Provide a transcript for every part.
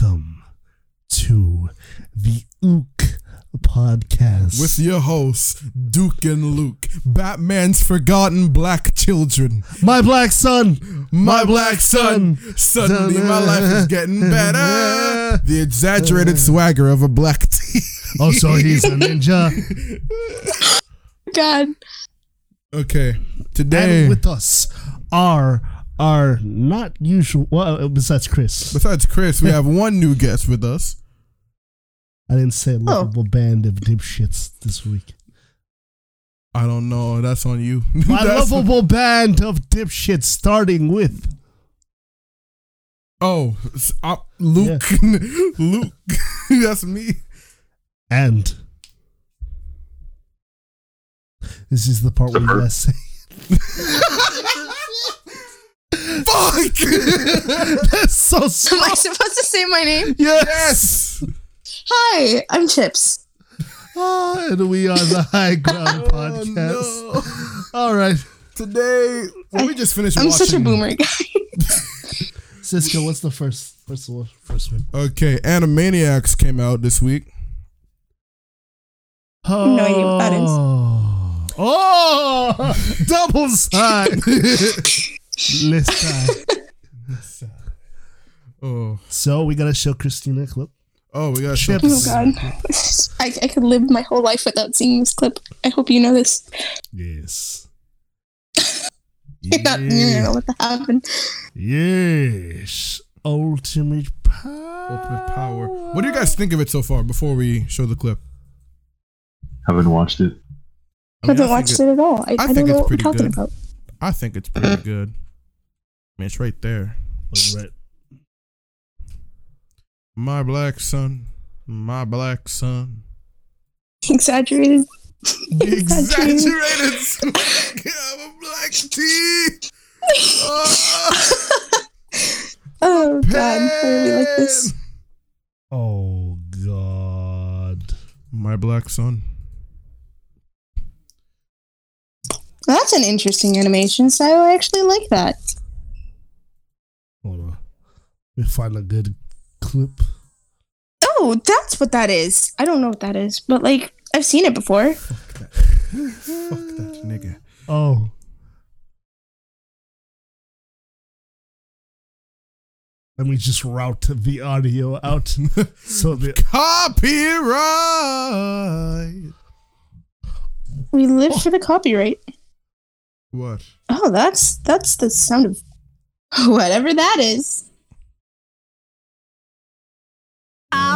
Welcome to the Ook podcast. with your hosts, Duke and Luke, Batman's forgotten black children. my black son, My black son, suddenly my life is getting better. The exaggerated uh. swagger of a black tea. Oh, so he's a ninja. God. Okay, today, and with us are our not usual. Well, besides Chris, besides Chris, we have one new guest with us. I didn't say lovable band of dipshits this week. I don't know. That's on you. My lovable band of dipshits, starting with Oh, s- uh, Luke. Luke. That's me. and. This is the part where you guys say. Fuck. That's so Am smart. I supposed to say my name? Yes. yes. Hi, I'm Chips. Oh, and we are the High Ground Oh, Podcast. no. All right. Today, well, we just finished I'm watching. such a boomer guy. Cisco, what's the first first one? First one. Okay, Animaniacs came out this week. Oh, No idea what that is. Oh, double side. Listen. Oh, So we gotta show Christina a clip. oh, we got Chips. Oh God. I, I could live my whole life without seeing this clip. I hope you know this. Yes. You're not, you don't know what happened. Yes. Ultimate power. Ultimate Power. What do you guys think of it so far? Before we show the clip, Haven't watched it. I I mean, haven't I watched it- it, at all. I, I, think don't it's know what we're talking good. about. I think it's pretty good. I mean, it's right there. Right. My black son, my black son. Exaggerated. Exaggerated. exaggerated swag of a black tea. Oh, Oh God, why are we like this? Oh God. My black son. Well, that's an interesting animation style. I actually like that. Hold me find a good clip. Oh, that's what that is. I don't know what that is, but like I've seen it before. Fuck that. Fuck that nigga. Oh. Let me just route the audio out so the Copyright. We live for the copyright. What? Oh, that's that's the sound of whatever that is.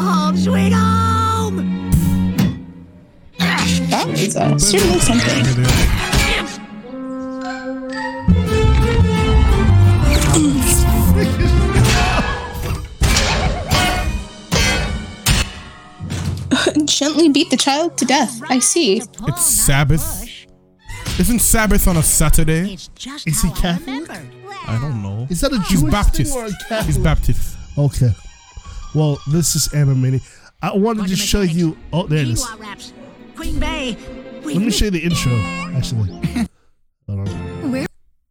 Home sweet home. That is uh, certainly something. Gently beat the child to death. I see. It's Sabbath. Isn't Sabbath on a Saturday? Is he Catholic? I don't know. Is that a He's Jewish Baptist. thing or a He's Baptist. Okay. Well, this is animated. I wanted Bunch to show mechanics. you. Oh, there it is. Quinoa. Queen Bay. Let me show you the intro. Actually. Hold on.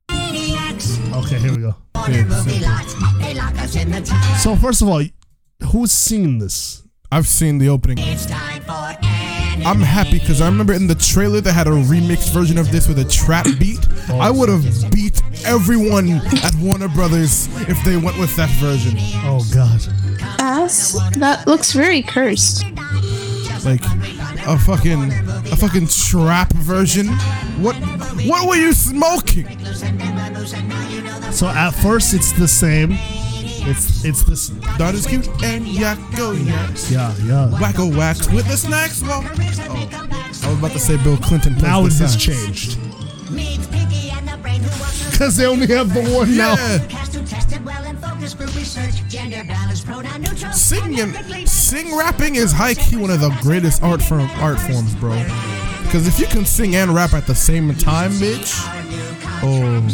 Maniacs. Okay, here we go. Okay, Movie simple. lots. They lock us in the tower. So first of all, who's seen this? I've seen the opening. It's time for anime. I'm happy because I remember in the trailer they had a remixed version of this with a trap beat. Oh, I would have beat everyone at Warner Brothers if they went with that version. Oh God. Uh, Ass. That looks very cursed. Like a fucking a fucking trap version. What what were you smoking? So at first it's the same. It's it's this. That is cute and yakko yak. Oh, yeah, yeah. Wakko oh, wax with the snacks. Well, oh, I was about to say Bill Clinton. plays Now the it has changed Meets Pinky and the brain who walks because they only have the one now. Yeah. Cast who tested well in focus group research. Gender balance, pronoun neutral. Singing, sing rapping is high key one of the greatest art form art forms, bro. Because if you can sing and rap at the same time, bitch. Oh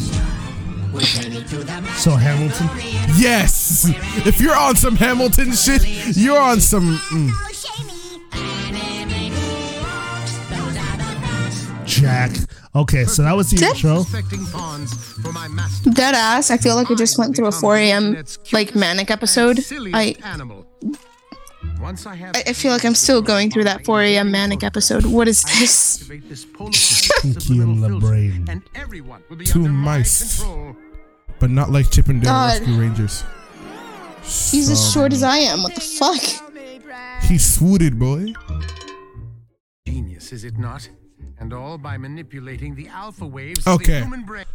So Hamilton. yes! If you're on some Hamilton shit, you're on some. mm. Jack. Okay, so that was the Did- intro. Dead ass. I feel like I just went through a 4 a.m. like manic episode. I Once I have I I feel like I'm still going through that 4 a.m. manic episode. What is this? activate this polarized Pinky in the brain. filter, and everyone will be Two mice. But not like Chip and Dale God. Rescue Rangers. He's as short as I am. What the fuck? He's swooted, boy. Genius, is it not? And all by manipulating the alpha waves Okay. of the human brain.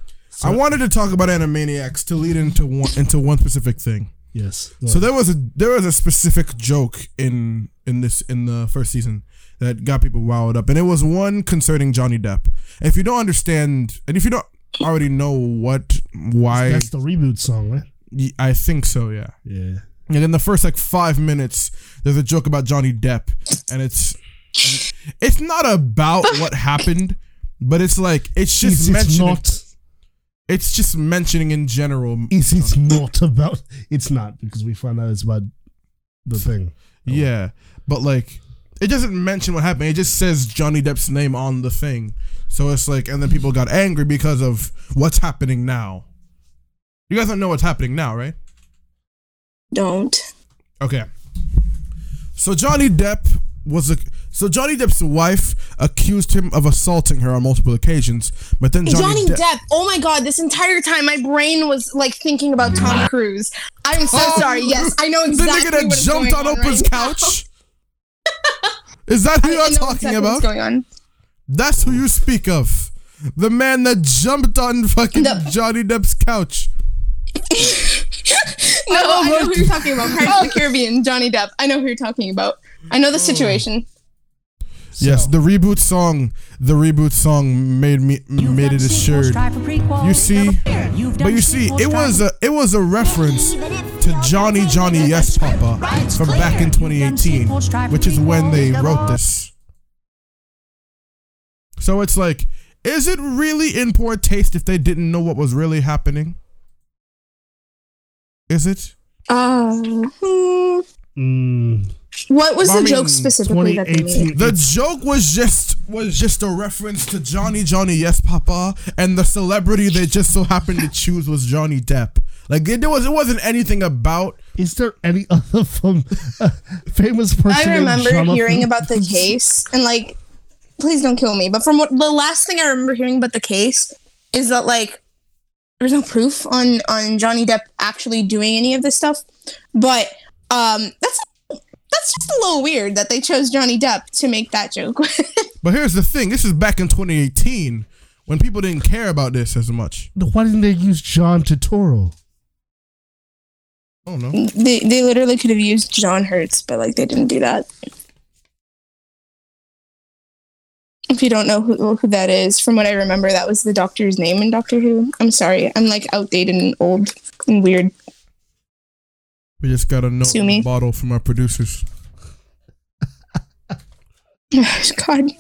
I wanted to talk about Animaniacs to lead into one into one specific thing. Yes. So there was a there was a specific joke in in this in the first season that got people wowed up, and it was one concerning Johnny Depp. And if you don't understand, and if you don't already know what why, That's the reboot song, right? y- I think so, yeah. Yeah. And in the first like five minutes, there's a joke about Johnny Depp, and it's it's not about what happened, but it's like it's just Is it mentioning. not? It's just mentioning in general. Is it not about? It's not because we found out it's about the thing. Yeah, but like it doesn't mention what happened. It just says Johnny Depp's name on the thing. So it's like, and then people got angry because of what's happening now. You guys don't know what's happening now, right? Don't. Okay. So Johnny Depp was a so Johnny Depp's wife accused him of assaulting her on multiple occasions, but then Johnny, Johnny, Depp. Oh my god, this entire time my brain was like thinking about Tom Cruise. I'm so Oh, sorry. Yes, I know the exactly nigga that jumped going on on Oprah's right couch. Is that who I- I you're know talking exactly about? What's going on? That's who you speak of. The man that jumped on fucking The- Johnny Depp's couch. No, I know who you're talking about. Pirates of the Caribbean, Johnny Depp. I know who you're talking about. I Oh. know the oh. situation. Yes, the reboot song. The reboot song made me made it assured. You see, but you see, it was a it was a reference to Johnny Johnny Yes Papa from back in 2018, which is when they wrote this. So it's like, is it really in poor taste if they didn't know what was really happening? Is it? Um, hmm. Mm, what was I the mean, joke specifically that they made? The joke was just was just a reference to Johnny Johnny Yes Papa, and the celebrity they just so happened to choose was Johnny Depp. Like it, there was, it wasn't anything about. Is there any other from uh, famous person? I remember hearing about the case and like, please don't kill me. But from what the last thing I remember hearing about the case is that like there's no proof on on Johnny Depp actually doing any of this stuff. But um, that's that's just a little weird that they chose Johnny Depp to make that joke. But here's the thing: this is back in 2018 when people didn't care about this as much. Why didn't they use John Turturro? I don't know. they they literally could have used John Hurts, but like they didn't do that. If you don't know who, who that is, from what I remember, that was the doctor's name in Doctor Who. I'm sorry, I'm like outdated and old and weird. We just got a note Sue me. bottle from our producers. God,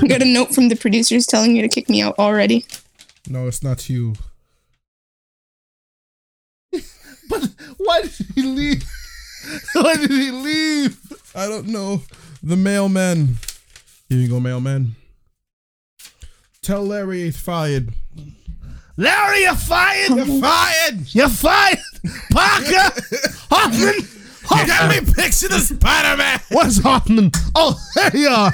I got a note from the producers telling you to kick me out already. No, it's not you. But why did he leave? why did he leave? I don't know. The mailman. Here you go, mailman. Tell Larry he's fired. Larry, you're fired. You're fired. You're fired. Parker. Hoffman. Get Hoffman. me picture the Spider Man. Where's Hoffman? Oh, there you are.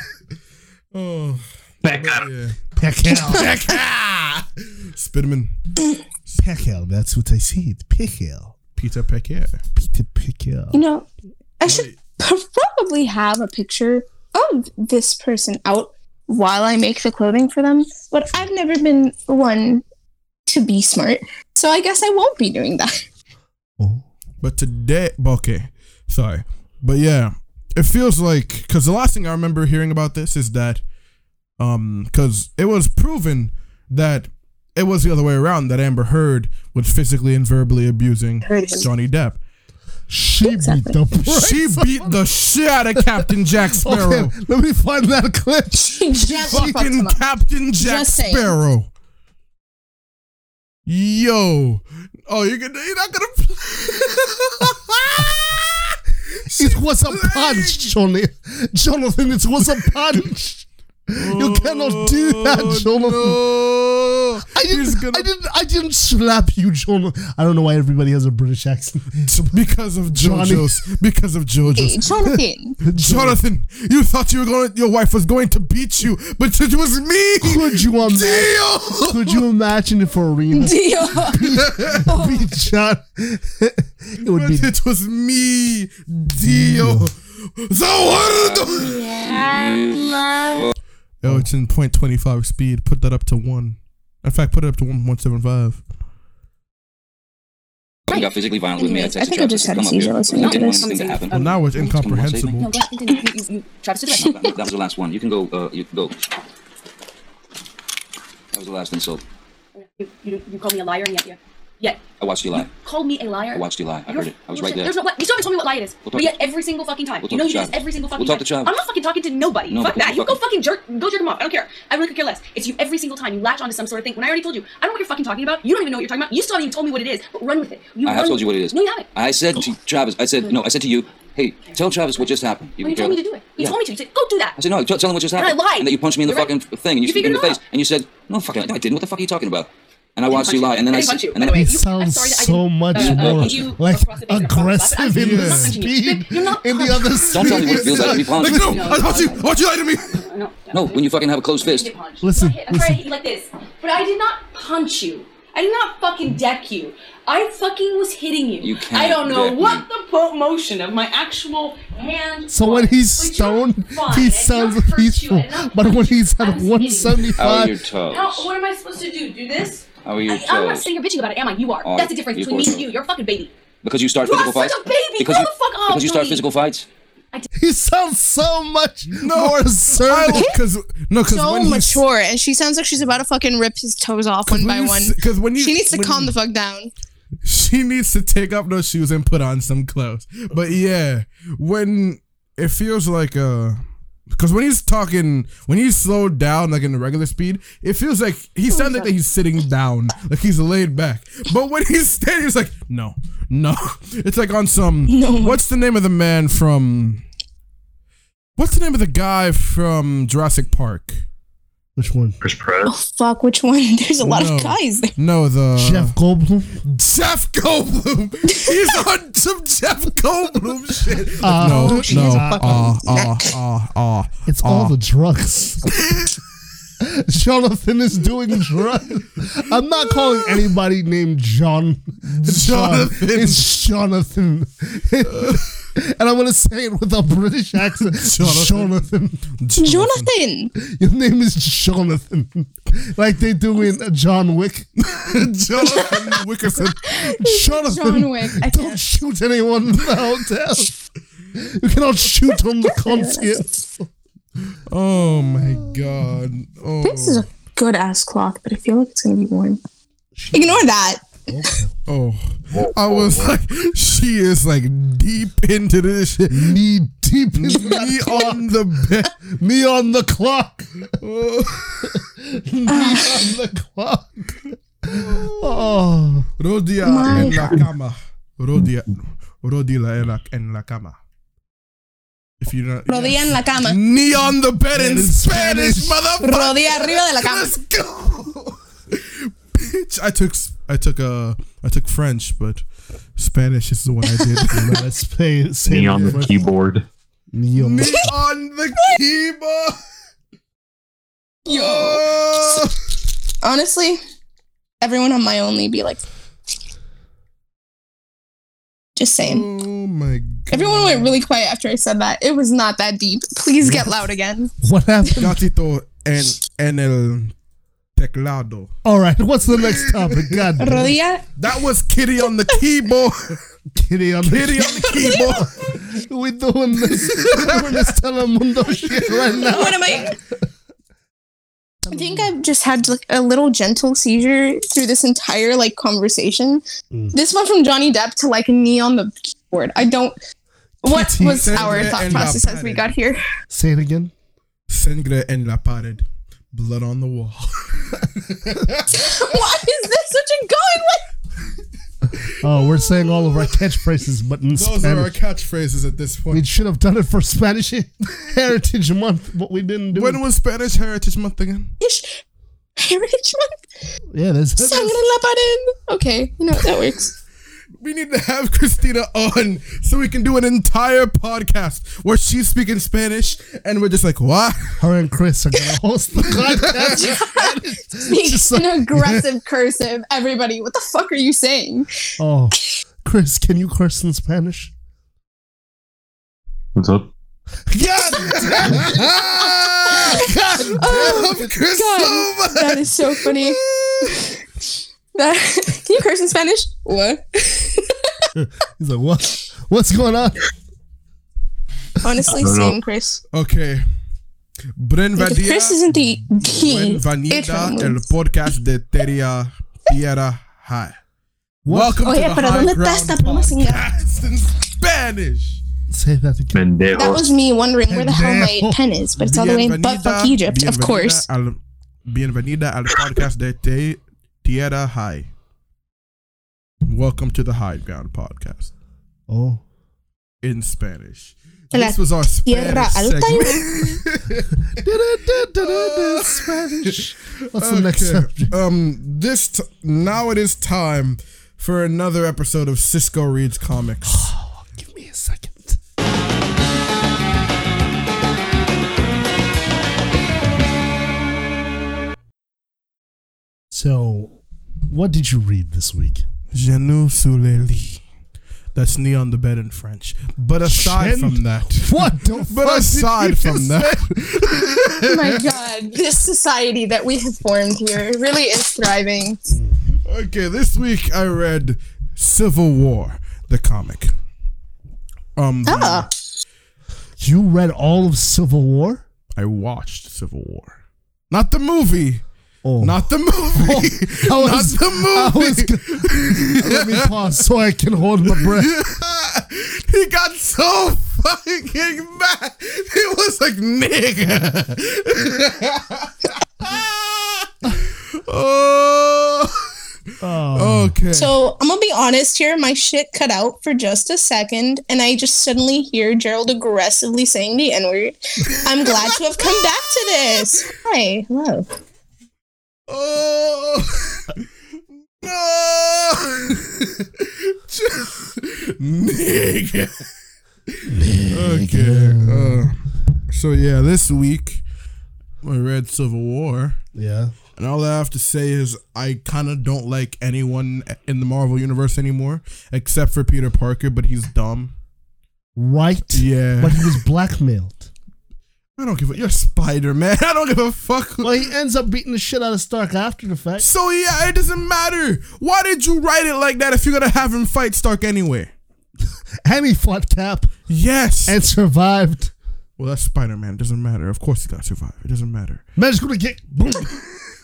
Oh, Becca. yeah. Peckhell. Spitman. Peckhell. That's what I said. Peckhell. Peter Pecker. Peter Peckhell. You know, I should probably have a picture of this person out while I make the clothing for them, but I've never been one to be smart, so I guess I won't be doing that. Oh. But today, okay, sorry, but yeah, it feels like because the last thing I remember hearing about this is that, um, because it was proven that it was the other way around that Amber Heard was physically and verbally abusing Heard. Johnny Depp. She beat the She beat the shit out of Captain Jack Sparrow. Okay, let me find that clip. Gently fucked Fucking. Captain Jack Sparrow. Yo. Oh, you're gonna you're not gonna play. It was a punch, Johnny. Jonathan, it was a punch. You cannot do that, oh, Jonathan. No. I didn't, gonna- I didn't. I didn't slap you, Jonathan. I don't know why everybody has a British accent. because of Johnny. JoJo's. Because of Hey, JoJo's. Jonathan. Jonathan, you thought you were going. Your wife was going to beat you, but it was me. Could you imagine? Dio. Could you imagine if Erina Dio. beat John? it would be. It was me, Dio. So what? Oh, it's in 0.25 speed. Put that up to one. In fact, put it up to 1.75. He got physically violent with me. I I texted think I just had a seizure listening to this. anything to happen. Well, now it's Come on, say me. incomprehensible. No, go. You, you, you, Travis, to the No, that, that was the last one. You can go. Uh, you can go. That was the last insult. you, you, you called me a liar, and yet, yeah, yeah, I watched you lie. You called me a liar. I watched you lie. I You're- heard it. I was right there. There's no, you still haven't told me what lie it is. We'll but yet, every single fucking time. We'll you know you do this every single fucking We'll talk time. to Travis. I'm not fucking talking to nobody. No, Fuck that. You go fucking- fucking jerk. Go jerk him off. I don't care. I really could care less. It's you every single time. You latch onto some sort of thing. When I already told you, I don't know what you're fucking talking about. You don't even know what you're talking about. You still haven't even told me what it is. But run with it. You I have told you what it is. No, you haven't. I said to Travis. I said no. I said to you. Hey, tell Travis what just happened. Well, you told me to do it. You Yeah. told me to. You said, go do that. I said no. Tell him what just And I lied. And that you punched me in the fucking thing, and you, You in the face, and you said no. Fucking. I didn't. What the fuck are you talking about? And I didn't watched you you. lie, and then I I said, punch you. and then By the way, He you- I'm sounds sorry that I so much uh, more you like across the face and across the aggressive in the not punching you. speed. You're not In the punching. other don't tell me what it feels like to be punched. Like, no, I thought you, why'd you lie to me? No, No, when you fucking have a closed fist. Get punched. Listen, I'm trying- to hit you like this, but I did not punch you. I did not fucking deck you. I fucking was hitting you. You can't I don't know what me. the po- motion of my actual hand. So when he's but stoned, he sounds peaceful. you. I did not But when punch you. he's I at was hitting you. How are 175, your toes? How, what am I supposed to do? Do this? How are your I, I'm not toes? sitting here bitching about it, am I? You are. Oh, That's the difference between me and you. You're a fucking baby. Because you start You are physical such fights. a baby. Because Grow you the fuck up, because you start physical fights. he sounds so much more I assertive. because no, because So when he's mature, and she sounds like she's about to fucking rip his toes off one by one. Because when you, She needs to when- calm the fuck down. she needs to take off those shoes and put on some clothes. But yeah, when it feels like uh because when he's talking, when he's slowed down like in the regular speed, it feels like he sounds like that he's sitting down, like he's laid back. But when he's standing, he's like, no, no. It's like on some. What's the name of the man from? What's the name of the guy from Jurassic Park? Which one? Chris Pratt. Oh fuck, which one? There's a lot No. of guys there. No, the Jeff Goldblum. Jeff Goldblum. He's on some Jeff Goldblum shit. Uh, no, no, has a ah, fucking ah, neck. ah, ah. It's all the drugs. Jonathan is doing drugs. I'm not calling anybody named John. Jonathan. John. It's Jonathan. and I'm gonna say it with a British accent. Jonathan. Jonathan. Jonathan. Your name is Jonathan. like they do in John Wick. Jonathan Wickerson. Jonathan. John Wick. I Don't can't. shoot anyone in the hotel. You cannot shoot on the concierge. Oh my god. Oh, This is a good ass clock, but I feel like it's gonna be warm. Ignore that. Oh. oh. I was like, she is like deep into this shit. Knee deep in Me on the bed. Me on the clock. Oh. Me on the clock. Oh. Rodia My en la cama. Rodia. Rodila en la, en la cama. If you don't. Rodilla en la cama. Knee on the bed in In Spanish, Spanish. motherfucker. Rodilla arriba de la cama. Let's go. Bitch, I took I took uh I took French, but Spanish is the one I did. Let's play. say Knee on the first. keyboard. Knee on Me the on the keyboard. Yo. Oh. Honestly, everyone on my only be like, just saying. My god. Everyone went really quiet after I said that. It was not that deep. Please get loud again. What happened? Gatito en en el teclado. All right. What's the next topic? God. Rodilla. That was Kitty on the keyboard. Kitty on the Kitty on the keyboard. We doing this. We're doing this Telemundo shit right now. What am I? I think I've just had like a little gentle seizure through this entire like conversation. Mm. This went from Johnny Depp to like knee on the keyboard. I don't. What Kitty was our thought process as we got here? Say it again. Sangre en la pared. Blood on the wall. Why is this such a going? Like, Oh, we're saying all of our catchphrases, but in Those Spanish. are our catchphrases at this point. we should have done it for Spanish Heritage Month, but we didn't do When it. was Spanish Heritage Month again? Ish. Heritage Month. Yeah, there's Sangre la pared. Okay, you know that works. We need to have Christina on so we can do an entire podcast where she's speaking Spanish and we're just like, what? her and Chris are gonna host the podcast. in Speak Just in like- aggressive cursive. Everybody, what the fuck are you saying? oh, Chris, can you curse in Spanish? What's up? God damn. God damn, oh Chris, so much. That is so funny. That, can you curse in Spanish? What? He's like, what? What's going on? Honestly, I same, Chris. Okay. Bren Like. Chris isn't the key. Bienvenida el podcast de Teria Tierra High. Welcome Oh, to yeah, the pero High ¿dónde está Ground esta pluma sin podcast in Spanish. Say that again. That was me wondering where the hell my pen is, but it's all the way in butt fuck Egypt, of course. Al, bienvenida al podcast de Te- Tierra High. Welcome to the High Ground podcast Oh. in Spanish. La This was our Tierra Spanish segment. Spanish. What's the next Okay, subject? Um, this t- now it is time for another episode of Cisco Reads Comics. So, what did you read this week? Je ne suis le lit. That's knee on the bed in French. But aside Shen- from that, What the but aside from that. Oh my god, this society that we have formed here really is thriving. okay, this week I read Civil War, the comic. Um, Ah, You read all of Civil War? I watched Civil War, not the movie, Oh, not the movie, oh, I not the I was movie. Let me pause so I can hold my breath. he got so fucking mad. He was like, nigga. oh. Oh, Okay. so I'm gonna be honest here. My shit cut out for just a second, and I just suddenly hear Gerald aggressively saying the N word. I'm glad to have come back to this. Hi, hello. Oh. No. nigga. Okay. Uh, so yeah, this week I read Civil War. yeah. And all I have to say is I kind of don't like anyone in the Marvel universe anymore, except for Peter Parker, but he's dumb. Right? Yeah. But he was blackmailed. I don't give a. You're Spider Man. I don't give a fuck. Well, he ends up beating the shit out of Stark after the fact. So yeah, it doesn't matter. Why did you write it like that if you're gonna have him fight Stark anyway? And he fought Cap Yes. and survived. well, that's Spider Man. Doesn't matter. Of course he's gonna survive. It doesn't matter. Man's gonna get boom.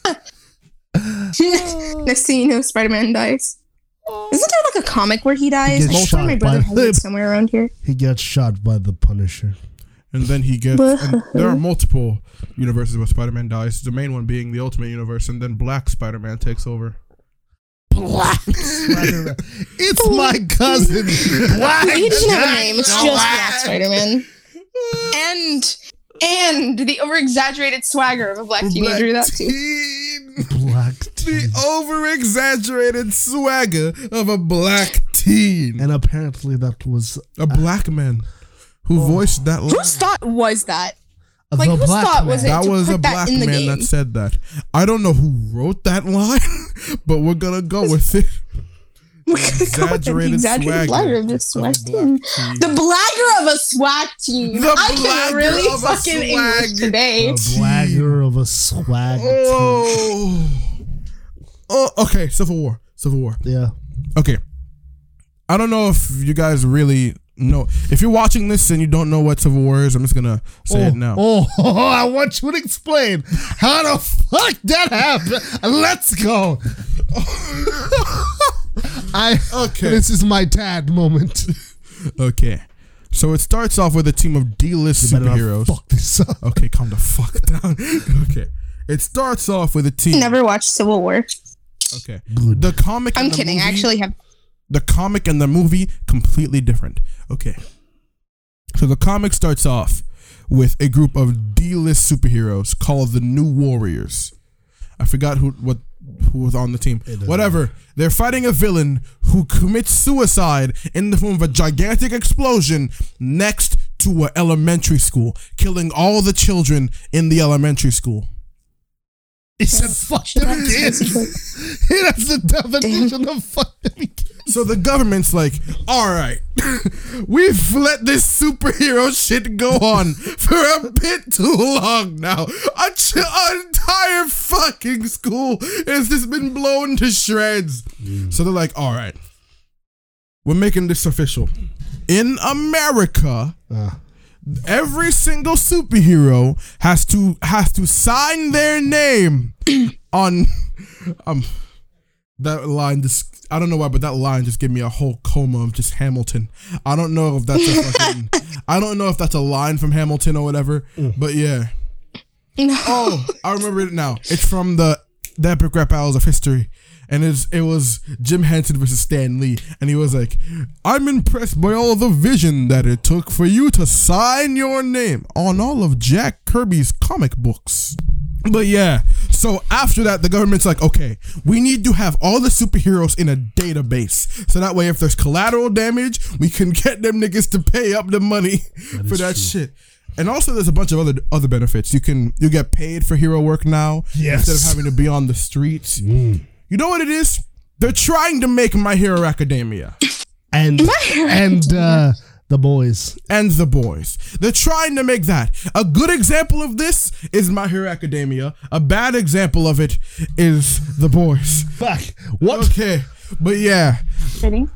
Next thing you know, Spider Man dies. Isn't there like a comic where he dies? gets I swear my brother has it somewhere around here. He gets shot by the Punisher. And then he gets. and there are multiple universes where Spider Man dies. The main one being the Ultimate Universe, and then Black Spider Man takes over. Black Spider-Man. It's my cousin. Black. He doesn't have a name. It's just Black Spider Man. And and the over exaggerated swagger of a black teenager. That too. teen. Black. The over exaggerated swagger of a black teen. And apparently that was A black man who voiced that line. Whose thought was that? the Like, whose thought man. was it? That to was put a that black in the man game. that said that. I don't know who wrote that line, but we're gonna go with it. We're gonna go with the Exaggerated exaggerated swagger blagger of a swag team. The blagger of a swag team. The I blagger can really of a fucking English swag. today. A blagger of a swag. Oh. oh, okay. Civil War. Civil War. Yeah. Okay. I don't know if you guys really know. If you're watching this and you don't know what Civil War is, I'm just gonna say oh, it now. Oh, I want you to explain how the fuck that happened. Let's go. I Okay. This is my dad moment. Okay. So it starts off with a team of D-list Better superheroes. Fuck this up. Okay, calm the fuck down. okay. It starts off with a team. Never watched Civil War. Okay. Good. The comic. I'm and the kidding. I actually have. The comic and the movie completely different. Okay. So the comic starts off with a group of D-list superheroes called the New Warriors. I forgot who what who was on the team. Whatever. They're fighting a villain who commits suicide in the form of a gigantic explosion next to an elementary school, killing all the children in the elementary school. He said, "Fuck them kids." That's the definition of fuck them kids. So the government's like, all right, we've let this superhero shit go on for a bit too long now. A ch- an entire fucking school has just been blown to shreds. So they're like, all right, we're making this official. In America, uh. Every single superhero has to has to sign their name on um that line just I don't know why, but that line just gave me a whole coma of just Hamilton. I don't know if that's a fucking, I don't know if that's a line from Hamilton or whatever, but yeah. Oh, I remember it now. It's from the the epic rap battles of history. And it's, it was Jim Henson versus Stan Lee. And he was like, I'm impressed by all the vision that it took for you to sign your name on all of Jack Kirby's comic books. But yeah, so after that, the government's like, okay, we need to have all the superheroes in a database. So that way, if there's collateral damage, we can get them niggas to pay up the money for that shit. And also, there's a bunch of other other benefits. You can you get paid for hero work now Yes. instead of having to be on the streets. You know what it is? They're trying to make My Hero Academia And and uh, the boys. and the boys. They're trying to make that. A good example of this is My Hero Academia. A bad example of it is the boys. Fuck. What? Okay, but yeah,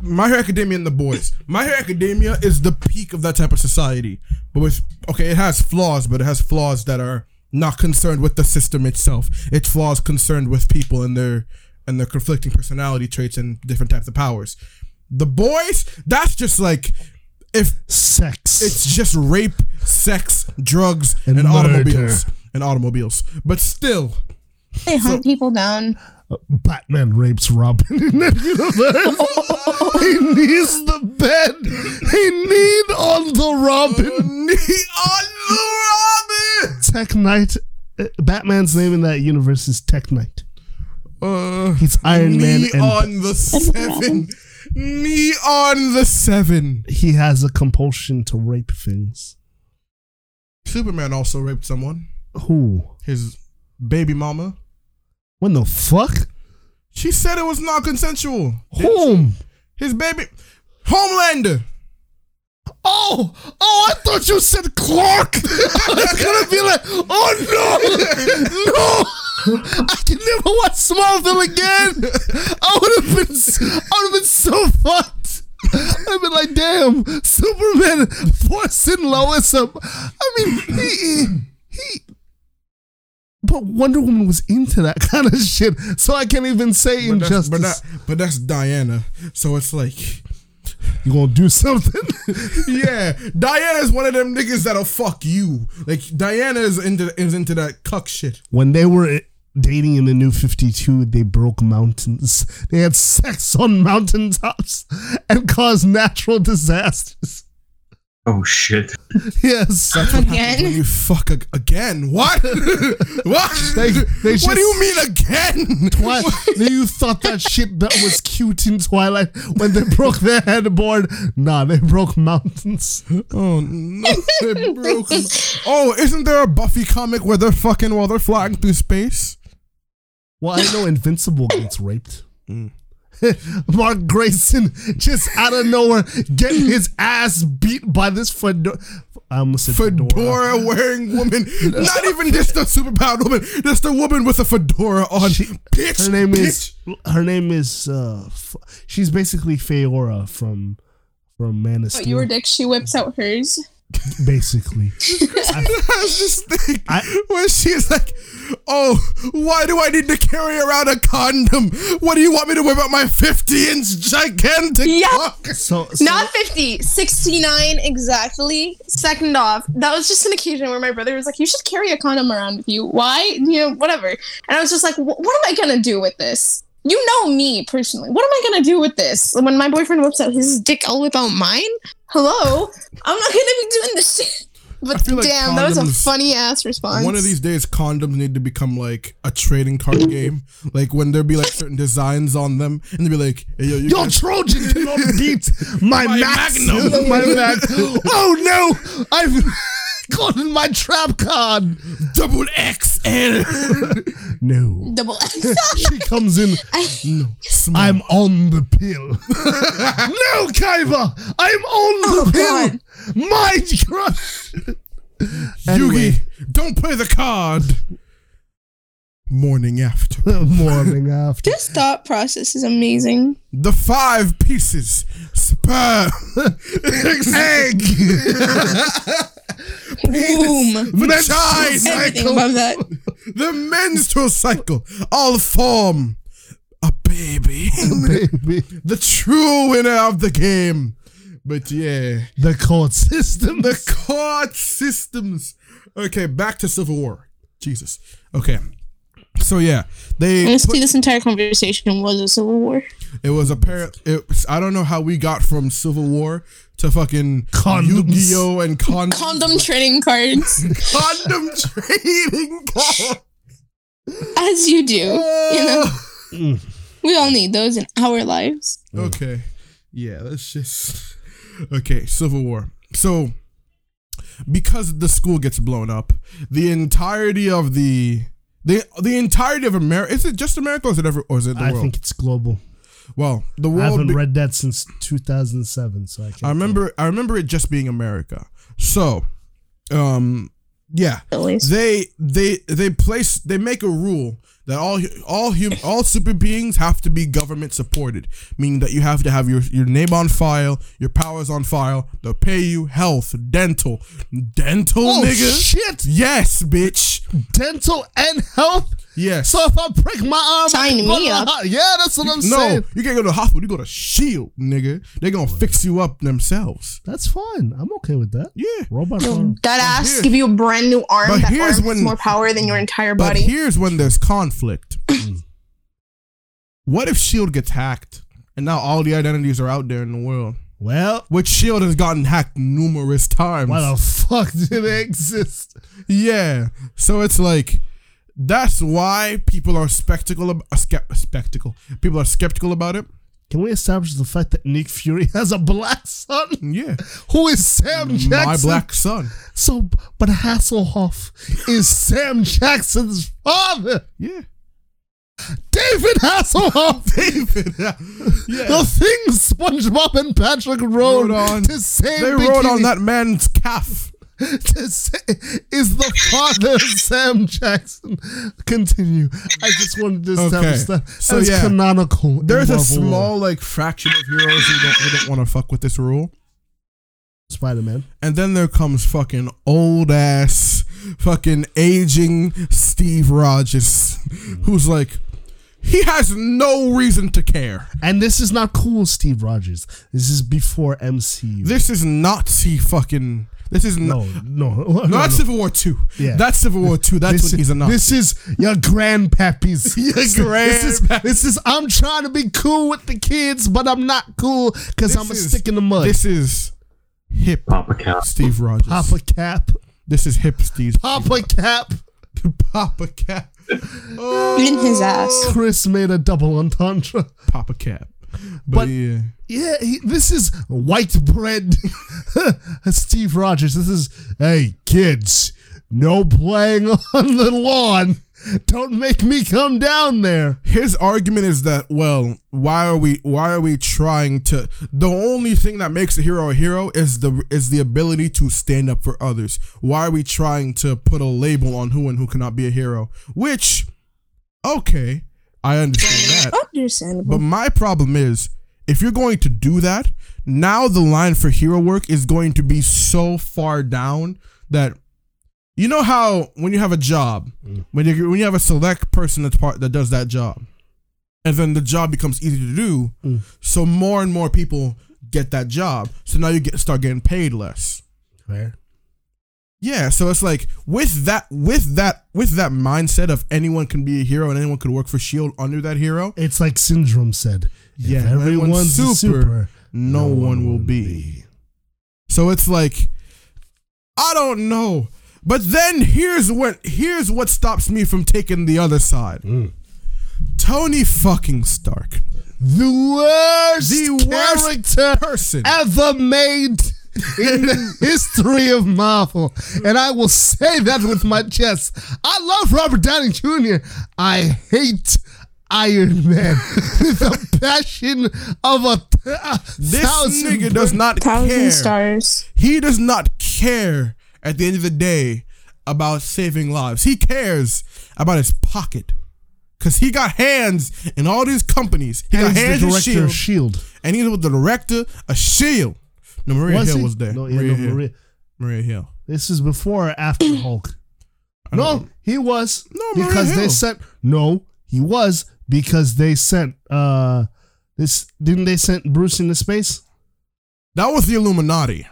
My Hero Academia and the boys. My Hero Academia is the peak of that type of society. But with okay, it has flaws, but it has flaws that are not concerned with the system itself. It's flaws concerned with people and their and their conflicting personality traits and different types of powers. The boys, that's just like if Sex. it's just rape, sex, drugs, And and, automobiles. And automobiles. But still, They hunt people down. Batman rapes Robin in that universe. he needs the bed. He need on the Robin. knee on the Robin. Tek Knight. uh, Batman's name in that universe is Tek Knight. Uh, He's Iron Man and on the seven. Knee on the seven. he has a compulsion to rape things. Superman also raped someone. Who? His baby mama. When the fuck? She said it was not consensual. Whom? His baby. Homelander. Oh, oh! I thought you said Clark. I was gonna be like, oh no, no! I can never watch Smallville again. I would have been, I would have been so fucked. I've been like, damn, Superman forcing Lois up. I mean, he, he. But Wonder Woman was into that kind of shit, so I can't even say But injustice. but, that, but that's Diana. So it's like, you gonna do something? yeah, Diana's one of them niggas that'll fuck you. Like Diana is into is into that cuck shit. when they were dating in the new 52 they broke mountains they had sex on mountaintops and caused natural disasters Oh shit. yes When Again. you fuck ag- again? What? what? They- they what do you mean again? Twi- you thought that shit that was cute in twilight when they broke their headboard nah they broke mountains Oh no! They broke. Oh, isn't there a Buffy comic where they're fucking while they're flying through space? Well i know invincible gets raped Mark Grayson just out of nowhere getting his ass beat by this fedora. I almost said fedora. Fedora wearing woman. Not even just a superpowered woman. Just a woman with a fedora on. bitch. Her name is her name is uh f- she's basically Faora from from Man of But Steel. your dick, she whips out hers. Basically. has this thing I- where she's like, "Oh, why do I need to carry around a condom? What do you want me to whip out my 50 inch gigantic Yeah. cock?" So, so Not 50, 69 exactly. Second off, that was just an occasion where my brother was like, You should carry a condom around with you. Why? You know, whatever. And I was just like, What am I going to do with this? You know me personally. What am I gonna do with this? When my boyfriend whips out his dick, I'll whip out mine. Hello, I'm not gonna be doing this shit. But feel like damn, that was a funny ass response. One of these days, condoms need to become like a trading card game. Like when there be like certain designs on them, and they be like, hey, "Yo, you Yo, guys- Trojan cannot beat my, My Magnum. Magnum. my Magnum. Oh no! I've gotten my trap card. double XL." No. double. XL. she comes in. no, small. I'm on the pill. no, Kaiba! I'm on the Oh, pill! God. My crush! Yugi, don't play the card. Morning after. Morning after. this thought process is amazing. The five pieces. Sperm. Egg. Boom. Vagina. Everything above that. The menstrual cycle. All form a baby. Baby. the true winner of the game. But yeah. The court system. The court systems. Okay, back to Civil War. Jesus. Okay. So yeah, they Honestly, this entire conversation was a civil war. It was apparent. It, I don't know how we got from Civil War to fucking Condoms. Yu-Gi-Oh and con- Condom trading cards, condom trading card. as you do. You know, Oh. we all need those in our lives. Okay. Yeah, let's just. Okay, Civil War. So, because the school gets blown up, the entirety of the. The, the entirety of America is it just America or is it ever or is it the I world? I think it's global. well, the world. I world. haven't be- read that since 2007, so I can't. I remember I remember it just being America. So, um, yeah, At least. they they they place they make a rule that all all hum, all super beings have to be government supported, meaning that you have to have your your name on file, your powers on file. They'll pay you health, dental, dental, Oh, nigga. shit. Yes, bitch. Dental and health. Yes. So if I break my arm, Sign me up. ho- Yeah, that's what I'm no, saying. you can't go to the hospital. You go to Shield, nigga. They're gonna fix you up themselves. That's fine. I'm okay with that. Yeah. Robot Yo, arm. that ass here's- give you a brand new arm. but that here's arm when- has more power than your entire body. But body. here's when there's conflict. what if Shield gets hacked and now all the identities are out there in the world? Well, Which Shield has gotten hacked numerous times. why the fuck do they exist? yeah. So it's like that's why people are spectacle ab- skept- spectacle. People are skeptical about it. Can we establish the fact that Nick Fury has a black son? Yeah. Who is Sam Jackson? My black son. So, but Hasselhoff is Sam Jackson's father. Yeah. David Hasselhoff. David. Yeah. The thing SpongeBob and Patrick wrote, Wrote on- to say They wrote on that man's calf. To say is the father of Sam Jackson. Continue. I just wanted to establish Okay. that So, as yeah. canonical. There's a small like fraction of heroes who don't, who don't want to fuck with this rule. Spider-Man. And then there comes fucking old ass, fucking aging Steve Rogers, who's like, he has no reason to care. And this is not cool, Steve Rogers. This is before MCU. This is Nazi fucking. This is no, not. no, no, No, that's Civil War Two. Yeah. that's Civil War Two. That's this, when he's a Nazi. This is your grandpappy's. Your This is, this is I'm trying to be cool with the kids, but I'm not cool because I'm a is- stick in the mud. This is hip Papa Cap. Steve Rogers. Papa Cap. This is hip Steve. Papa Cap. Papa Cap. in his ass. Chris made a double entendre. Papa Cap. But, But- yeah. Yeah, he, this is white bread. Steve Rogers. This is, hey, kids, no playing on the lawn. Don't make me come down there. his argument is that well why are we why are we trying to the only thing that makes a hero a hero is the is the ability to stand up for others why are we trying to put a label on who and who cannot be a hero which okay i understand that Understandable. but my problem is if you're going to do that now the line for hero work is going to be so far down that you know how when you have a job, mm. when you when you have a select person that's part that does that job, and then the job becomes easy to do, mm. so more and more people get that job. So now you get start getting paid less. Fair. Yeah, so it's like with that with that with that mindset of anyone can be a hero and anyone could work for Shield under that hero. It's like Syndrome said. Yeah, if everyone's super, super, no, one will be. So it's like I don't know. But then here's what here's what stops me from taking the other side. Mm. Tony fucking Stark. The worst, The worst character person. ever made in the history of Marvel. And I will say that with my chest. I love Robert Downey Jr. I hate Iron Man with the passion of a, a This thousand nigga does not Thousand care. stars. He does not care at the end of the day about saving lives. He cares about his pocket. Cause he got hands in all these companies. He And got he's hands the in director Shield, of Shield. and he's with the director of Shield. No, Maria Was Hill he? was there. No, yeah, Maria, no, Hill. Maria. Maria Hill. This is before or after Hulk. No, he was. No, Maria because they Hill. sent. No, he was because they sent. uh This didn't they sent Bruce into space? That was the Illuminati.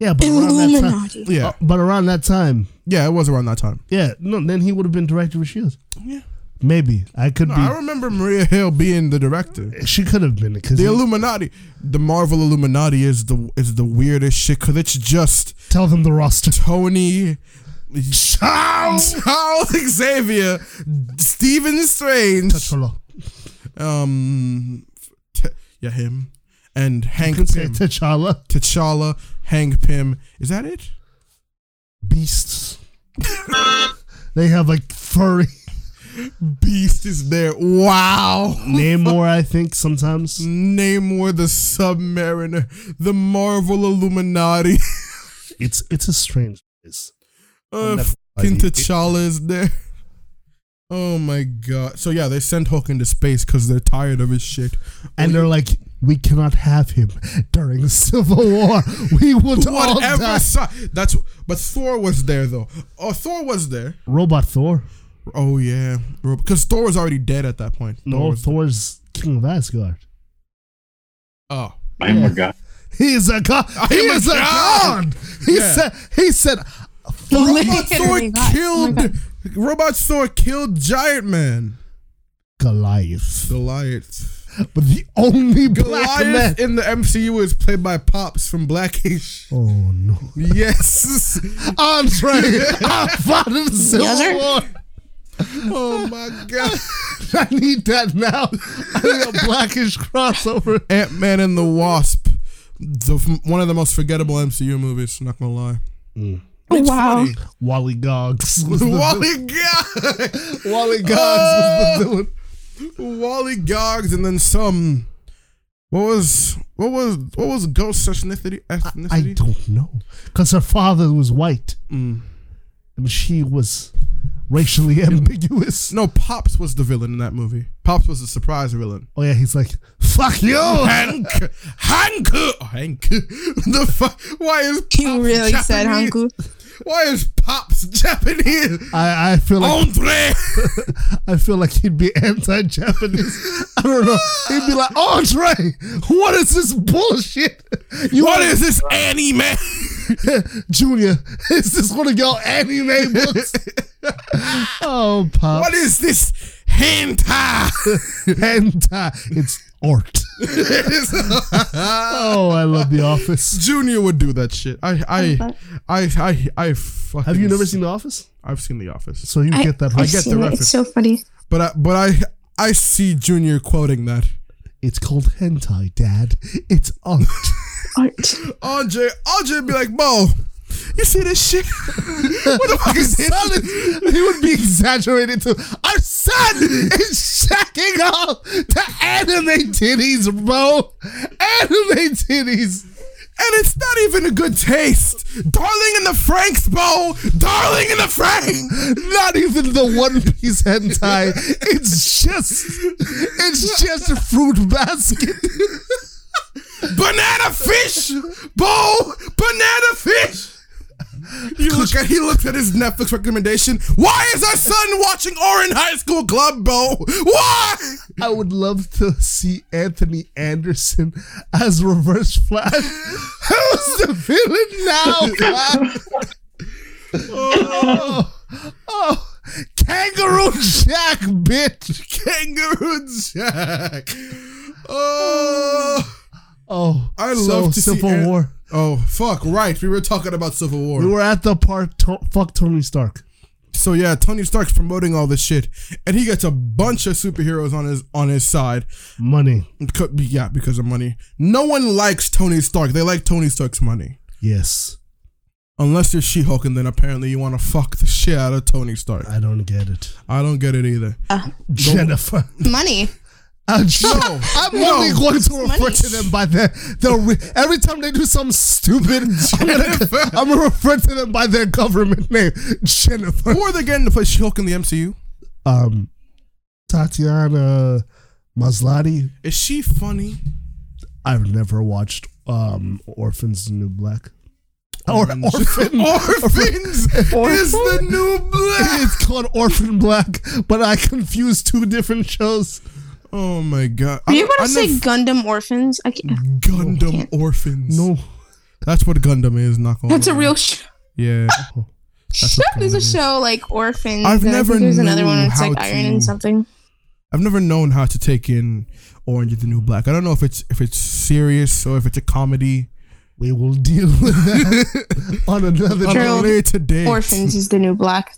Yeah, but around that time. Illuminati. Yeah, uh, but around that time, yeah, it was around that time. yeah, no, then he would have been director of Shield. Yeah. Maybe I could No, be. I remember Maria Hill being the director. she could have been because The Illuminati, the Marvel Illuminati is the is the weirdest shit because it's just tell them the roster. Tony, Charles, Charles Xavier, Stephen Strange, T'Challa. um, t- yeah, him, and Hank could say Pym, T'Challa. T'Challa, Hank Pym. Is that it? Beasts. they have like furry Beast is there. Wow. Namor. I think sometimes. Namor the Submariner, the Marvel Illuminati. It's it's a strange place. Uh, fucking T'Challa is there. Oh my god. So yeah, they sent Hulk into space because they're tired of his shit. and they're like, we cannot have him during the Civil War. We would all die. si- That's but Thor was there though. Oh, Thor was there. Robot Thor. Oh yeah, because Thor was already dead at that point. Thor No, was- Thor's King of Asgard. oh, I'm a god. He's a god. He I'm a is a god. god. He Yeah. said. He said. Robot Thor Literally got- oh killed. Robot Thor killed Giant Man. Goliath, Goliath. but the only black man. Goliath in the MCU is played by Pops from Blackish. Oh no, Yes. Andre! I fought in the Civil Yes. War. oh my god. I need that now. I need a blackish crossover. Ant Man and the Wasp. The, one of the most forgettable MCU movies, not gonna lie. Oh, wow. funny. Wally Goggs Wally Goggs. Wally Goggs was the villain. Wally Goggs, and then some. What was what was what was Ghost ethnicity? I ethnicity? don't know, because her father was white, Mm. and she was racially ambiguous. No, Pops was the villain in that movie. Pops was a surprise villain. Oh yeah, he's like, "Fuck you." Hank, Hank, Hank. the fuck? Why is Pops You really said Japanese? Hanku. Why is Pops Japanese? I, I feel like Andre. I feel like he'd be anti-Japanese. I don't know. He'd be like, Andre, what is this bullshit? You what is this anime? Junior? Is this one of your anime books? oh, pop. What is this hentai? hentai? It's art. Oh, I love The Office. Junior would do that shit. I I I I I fucking Have you never seen The Office? I've seen The Office, So you I, get that. I've right. get the it. reference. It's so funny. but I, but I I see Junior quoting that. It's called hentai, Dad. It's art. Art. Andre Andre be like, Bo, you see this shit? what the fuck is this? He would be exaggerated too. Our son is shacking off to anime titties, bro. Anime titties. And it's not even a good taste. Darling in the Franxx, Bo. Darling in the Franxx. Not even the One Piece hentai. It's just, it's just a fruit basket. Banana fish, Bo. Banana fish. He look at he looked at his Netflix recommendation. Why is our son watching Orange High School Club, Bo? Why? I would love to see Anthony Anderson as Reverse Flash. Who's the villain now? Oh, oh, Kangaroo Jack, bitch. Kangaroo Jack. Oh, Oh, I so love to see Civil An- War. Oh, fuck! Right, we were talking about Civil War. We were at the part. To- fuck Tony Stark. So yeah, Tony Stark's promoting all this shit, and he gets a bunch of superheroes on his on his side. Money. Could be- Yeah, because of money. No one likes Tony Stark. They like Tony Stark's money. Yes, Unless you're She-Hulk, and then apparently you want to fuck the shit out of Tony Stark. I don't get it. I don't get it either. Uh, Jennifer. Money. Uh, No, I'm no. only going to refer to them by their re- every time they do something stupid. I'm gonna, I'm gonna refer to them by their government name, Jennifer. Who are they getting to play She-Hulk in the MCU? Um, Tatiana Maslany. Is she funny? I've never watched um Orphans the New Black. Or Orphan. Orphans is the new black. It's called Orphan Black, but I confused two different shows. Oh my god! Are you I- gonna say never- Gundam Orphans? I can't. Gundam Orphans? No, that's what Gundam is. Not gonna That's a real show. Yeah. That's There's a is. show like Orphans. I've and I never think there's another one. knew It's like how Iron to- and something. I've never known how to take in Orange is the New Black. I don't know if it's if it's serious or if it's a comedy. we will deal with that on another On a Gerald, later date. Orphans is the new black.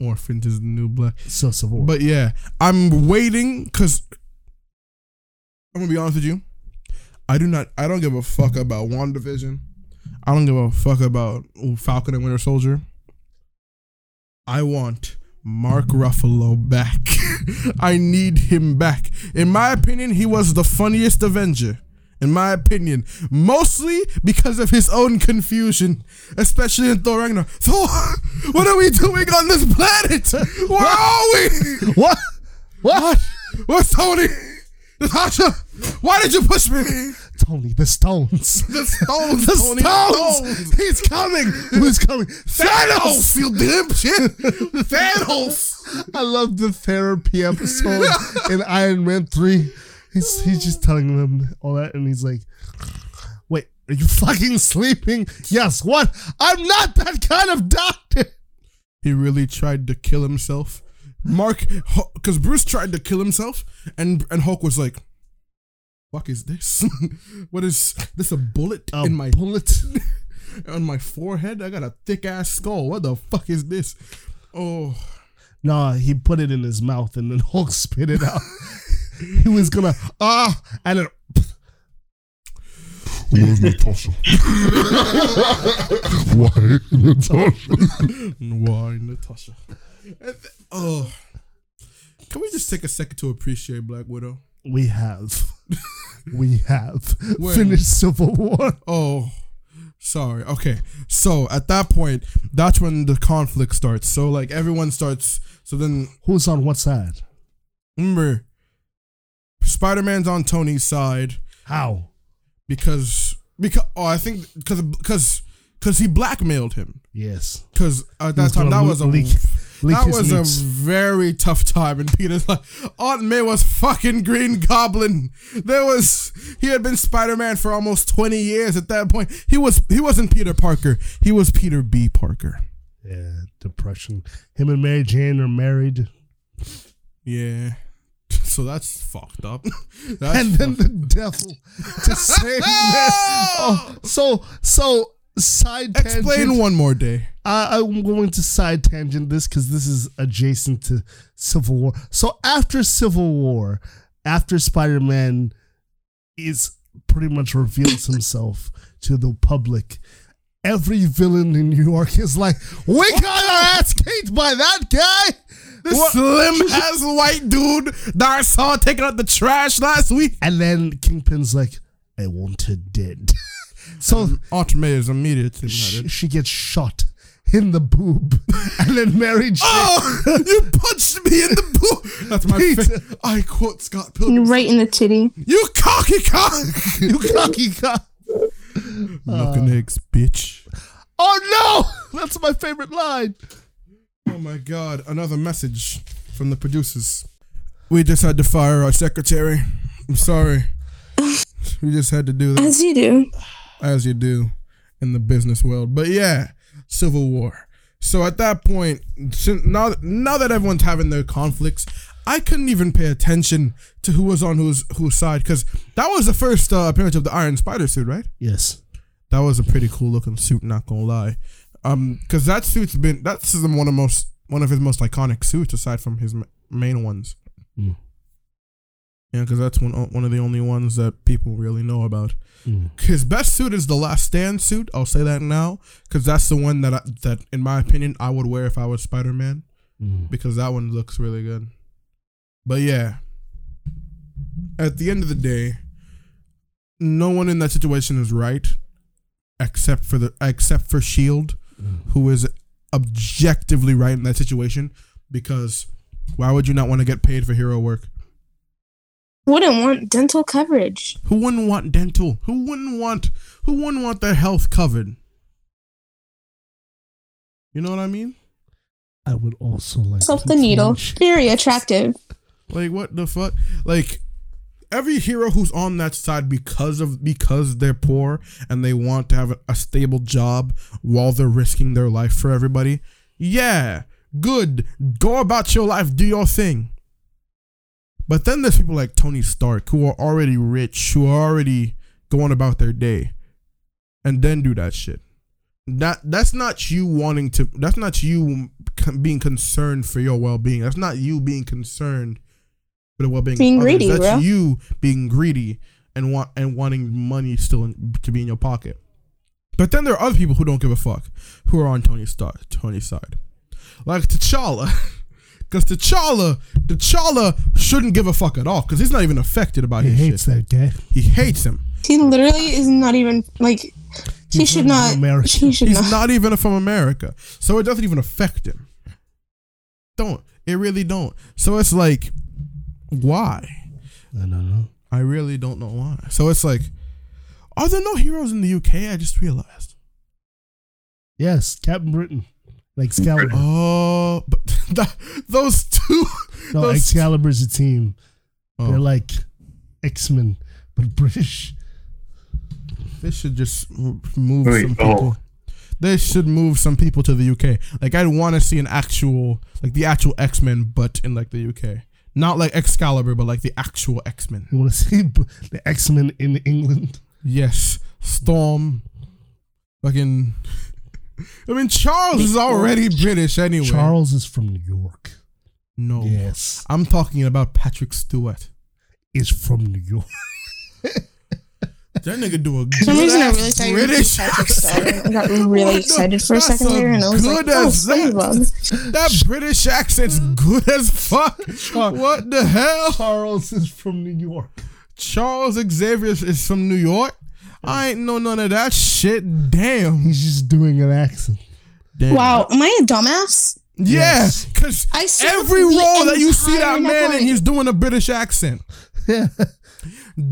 Orphans is the new black. So Civil But yeah, I'm waiting because I'm gonna be honest with you. I do not. I don't give a fuck about WandaVision. I don't give a fuck about Falcon and Winter Soldier. I want Mark Ruffalo back. I need him back. In my opinion, he was the funniest Avenger. In my opinion, mostly because of his own confusion, especially in Thor Ragnarok. Thor, what are we doing on this planet? Where are we? what? What? Where's Tony? Natasha, why did you push me? Tony, the Stones. The stones, The Tony, Stones. He's coming. Who's coming? Thanos, you damn shit. Thanos. I love the therapy episode in Iron Man 3. He's, he's just telling them all that, and he's like, Wait, are you fucking sleeping? Yes, what? I'm not that kind of doctor. He really tried to kill himself. Mark, because Bruce tried to kill himself, and and Hulk was like, "Fuck is this? what is this? A bullet A in my bullet. on my forehead? I got a thick ass skull. What the fuck is this? Oh, nah, he put it in his mouth, and then Hulk spit it out. he was gonna, ah, and then. Where's Natasha? Why Natasha? why Natasha? Oh, can we just take a second to appreciate Black Widow? We have. we have finished Civil War. Oh, sorry. Okay. So at that point, that's when the conflict starts. So like everyone starts. So then Who's on what side? remember, Spider Man's on Tony's side How? because because oh I think because because because he blackmailed him. Yes. Because at that time that was a leak- that was a very tough time. And Peter's like, Aunt May was fucking Green Goblin. There was he had been Spider Man for almost twenty years at that point. He was he wasn't Peter Parker. He was Peter B. Parker. Yeah, depression. Him and Mary Jane are married. Yeah. So that's fucked up. That's and then the devil to save man. Oh, so so side tangent. explain one more day. I, I'm going to side tangent this because this is adjacent to Civil War. So after Civil War, after Spider Man is pretty much reveals himself to the public, every villain in New York is like, "We got our ass kicked by that guy." The What- slim ass white dude that I saw taking out the trash last week. And then Kingpin's like, "I want her dead." so Aunt May is immediately sh- she gets shot in the boob, and then Mary Jane. Oh, you punched me in the boob. That's my Peter. favorite. I quote Scott Pilgrim. Right in the titty. You cocky cock. you cocky cock. Milk and eggs, bitch. Oh no! That's my favorite line. Oh my god, another message from the producers. We just had to fire our secretary. I'm sorry. We just had to do that, As you do. As you do in the business world. But yeah, Civil War. So at that point, now now that everyone's having their conflicts, I couldn't even pay attention to who was on whose whose side because that was the first uh, appearance of the Iron Spider suit, right? Yes. That was a pretty cool looking suit, not gonna lie. Um, because that suit's been that's one of most one of his most iconic suits aside from his ma- main ones. Mm. Yeah, because that's one one of the only ones that people really know about. Mm. His best suit is the Last Stand suit. I'll say that now because that's the one that I, that in my opinion I would wear if I was Spider Man Mm. because that one looks really good. But yeah, at the end of the day, no one in that situation is right, except for the except for Shield, who is objectively right in that situation. Because why would you not want to get paid for hero work? Wouldn't want dental coverage. Who wouldn't want dental? Who wouldn't want who wouldn't want their health covered? You know what I mean? I would also like Self to the needle. Very attractive. Like what the fuck? Like every hero who's on that side because of because they're poor and they want to have a, a stable job while they're risking their life for everybody. Yeah, good. Go about your life, do your thing. But then there's people like Tony Stark who are already rich, who are already going about their day, and then do that shit. That that's not you wanting to. That's not you being concerned for your well being. That's not you being concerned for the well being. Being greedy, That's bro. you being greedy and want and wanting money still in, to be in your pocket. But then there are other people who don't give a fuck, who are on Tony's Stark, Tony's side, like T'Challa. Because T'Challa, T'Challa shouldn't give a fuck at all. Because he's not even affected about He his hates shit. that guy. He hates him. He literally is not even like. He He's should not not. American. He should He's not. not even from America, so it doesn't even affect him. Don't it really don't? So it's like, why? I don't know. I really don't know why. So it's like, are there no heroes in the UK? I just realized. Yes, Captain Britain, like Excalibur. Oh, but that, those two. no, those- Excalibur's a team. Oh. They're like X Men, but British. They should just move Wait, some oh. people. oh. They should move some people to the UK. Like I'd want to see an actual, like the actual X Men, but in like the UK, not like Excalibur, but like the actual X Men. You want to see the X Men in England? Yes, Storm. Fucking. I mean, Charles is already British anyway. Charles is from New York. No. Yes, I'm talking about Patrick Stewart. is from New York. That nigga do a For some good reason, I really thought you were British Patrick Star. accent. I got really excited for a That's second there, and I was like, good "Oh, as that. That British accent's good as fuck. What the hell? Charles is from New York. Charles Xavier is from New York. I ain't know none of that shit. Damn. He's just doing an accent. Damn. Wow, am I a dumbass? Yeah, Yes. because I saw every role that you see that man in, he's doing a British accent. Yeah,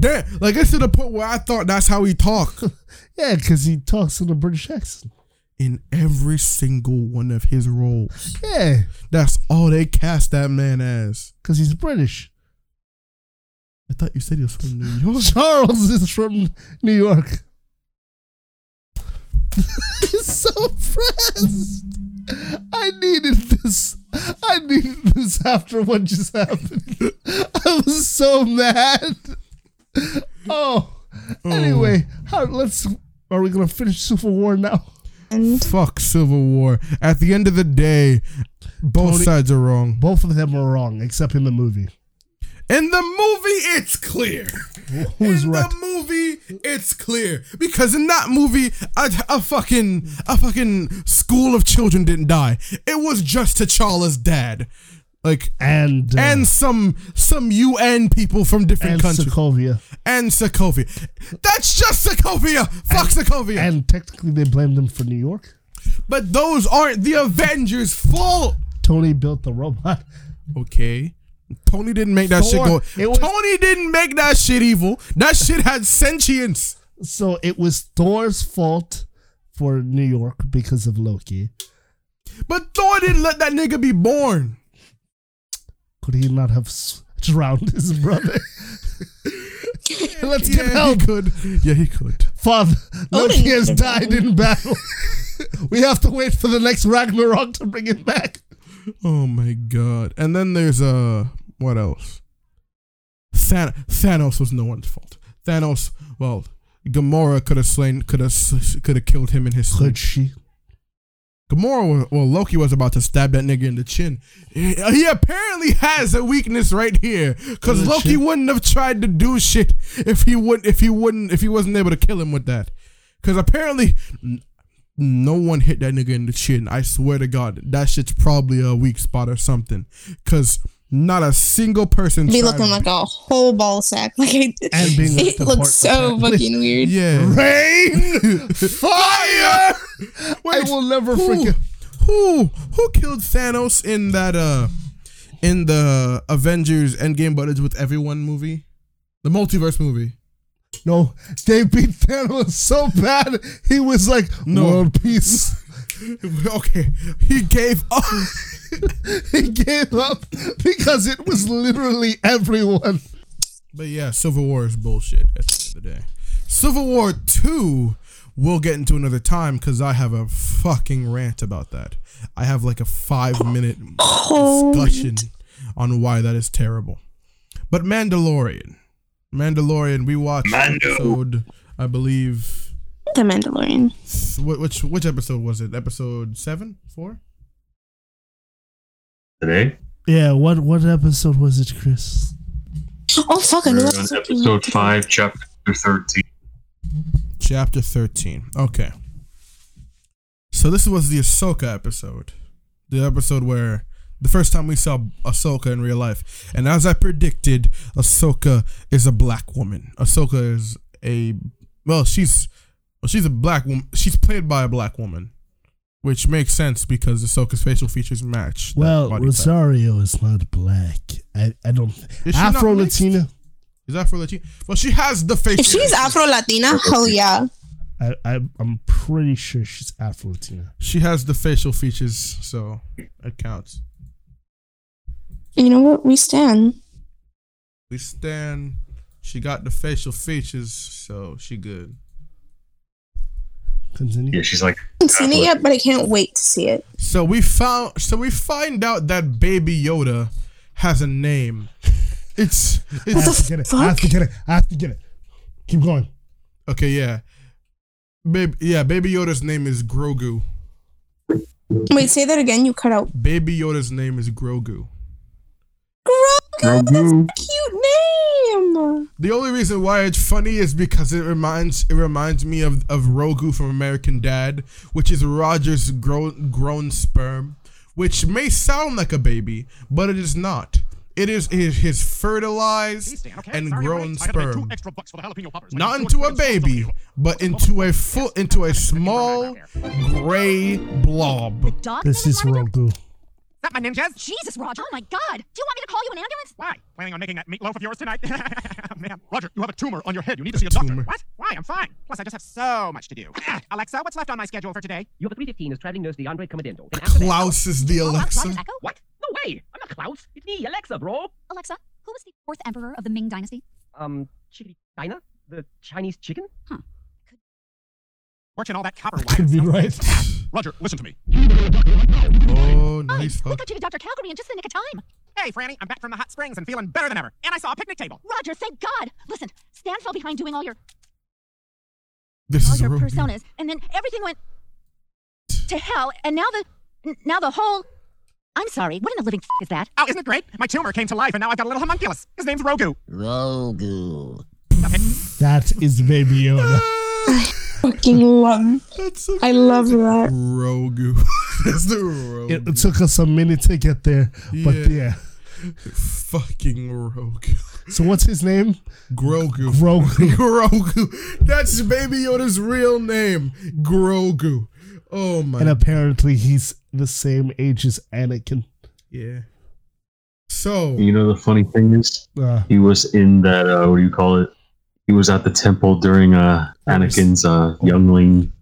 Damn, like it's to the point where I thought that's how he talk. yeah, because he talks in a British accent. in every single one of his roles. Yeah, That's all they cast that man as. because he's British. I thought you said he was from New York. Charles is from New York. He's so pressed. I needed this. I needed this after what just happened. I was so mad. Oh, oh, anyway, how, let's. Are we gonna finish Civil War now? And Fuck Civil War. At the end of the day, both Tony- sides are wrong. Both of them are wrong, except in the movie. In the movie, it's clear. Who's in right? the movie, it's clear because in that movie, a, a fucking a fucking school of children didn't die. It was just T'Challa's dad, like And uh, and some some UN people from different and countries Sokovia. and Sokovia. That's just Sokovia. Fuck Sokovia. And technically, they blamed them for New York. but those aren't the Avengers' fault. Tony built the robot. Okay. Tony didn't make that shit go. it was- Tony didn't make that shit evil. That shit had sentience. So it was Thor's fault for New York because of Loki. But Thor didn't let that nigga be born. Could he not have s- drowned his brother? Let's get yeah, help. he could. Yeah, he could. Father, Loki Odin has died in battle. we We have to wait for the next Ragnarok to bring him back. Oh my god. And then there's uh what else? Than- Thanos was no one's fault. Thanos, well, Gamora could have slain could have could have killed him in his sleep. Could she? Gamora, well, Loki was about to stab that nigga in the chin. He apparently has a weakness right here, cause Loki chin? wouldn't have tried to do shit if he would if he wouldn't if he wasn't able to kill him with that. Cause apparently, no one hit that nigga in the chin. I swear to God, that shit's probably a weak spot or something. Cause not a single person. Be looking like a whole ball sack. Like I, And being it looks so fucking weird. yeah. Rain, fire. Wait, I will never who, forget. Who who killed Thanos in that uh in the Avengers Endgame but it's with everyone movie? The multiverse movie. No, they beat Thanos so bad. He was like, No. world peace. okay. He gave up. he gave up because it was literally everyone. but yeah, Civil War is bullshit at the end of the day. Civil War 2 we'll get into another time because I have a fucking rant about that. I have like a five minute discussion on why that is terrible. But Mandalorian. Mandalorian, we watched Mando. episode, I believe, The Mandalorian. which which episode was it? Episode seven, four? Today, Yeah, what what episode was it, Chris? Oh fuck! I knew we're episode five, chapter thirteen. Chapter 13. Okay. So this was the Ahsoka episode. The episode where the first time we saw Ahsoka in real life. And as I predicted, Ahsoka is a black woman. Ahsoka is a well, she's well, she's a black woman. She's played by a black woman. Which makes sense because Ahsoka's facial features match. that Well, body type. Rosario is not black. I, I don't. Is not Afro? Latina. Is Afro Latina? Well, she has the facial If she's Afro Latina, hell yeah. I, I I'm pretty sure she's Afro Latina. She has the facial features, so it counts. You know what? We stand. We stand. She got the facial features, so she good. Continue. Yeah, she's like. I haven't seen it yet, but I can't wait to see it. So we found. So we find out that Baby Yoda has a name. It's I it's have to get it. I have to get it. I have to get it. Keep going. okay. Yeah, baby. Yeah, Baby Yoda's name is Grogu. Wait, say that again. You cut out. Baby Yoda's name is Grogu. Grogu. That's a cute name. The only reason why it's funny is because it reminds it reminds me of of Rogu from American Dad, which is Roger's grown grown sperm, which may sound like a baby, but it is not. It is his, his fertilized and grown sperm, not into a baby, but into a full into a small gray blob. This is Rogu. That my ninjas? Jesus, Roger. Oh my God. Do you want me to call you an ambulance? Why? Planning on making that meatloaf of yours tonight? Man, Roger, you have a tumor on your head. You need to see a doctor. tumor. What? Why? I'm fine. Plus, I just have so much to do. Alexa, what's left on my schedule for today? You have a 315 as traveling nurse DeAndre Comedendo. Then after that- Klaus is the Oh, Alexa. Roger's Echo? What? No way! I'm not Klaus. It's me, Alexa, bro. Alexa, who was the fourth emperor of the Ming Dynasty? Um, chickadee China? The Chinese chicken? Watching all that copper wire. Could be right. Roger, listen to me. Oh, nice. We fuck. got you to Dr. Calgary in just the nick of time. Hey, Franny, I'm back from the hot springs and feeling better than ever. And I saw a picnic table. Roger, thank God. Listen, Stan fell behind doing all your This all is your Rogu. personas, and then everything went to hell. And now the now the whole. I'm sorry. What in the living f- is that? Oh, isn't it great? My tumor came to life, and now I've got a little homunculus. His name's Rogu. Rogu. That is Baby Yoda. Fucking love. That's so I love that. Rogu. That's the Rogu. It, it took us a minute to get there, but Yeah. yeah. Fucking Rogu. So what's his name? Grogu. Grogu. Grogu. That's Baby Yoda's real name. Grogu. Oh my. And apparently he's the same age as Anakin. yeah. So You know the funny thing is, Uh, he was in that. Uh, what do you call it? He was at the temple during uh, Anakin's uh, youngling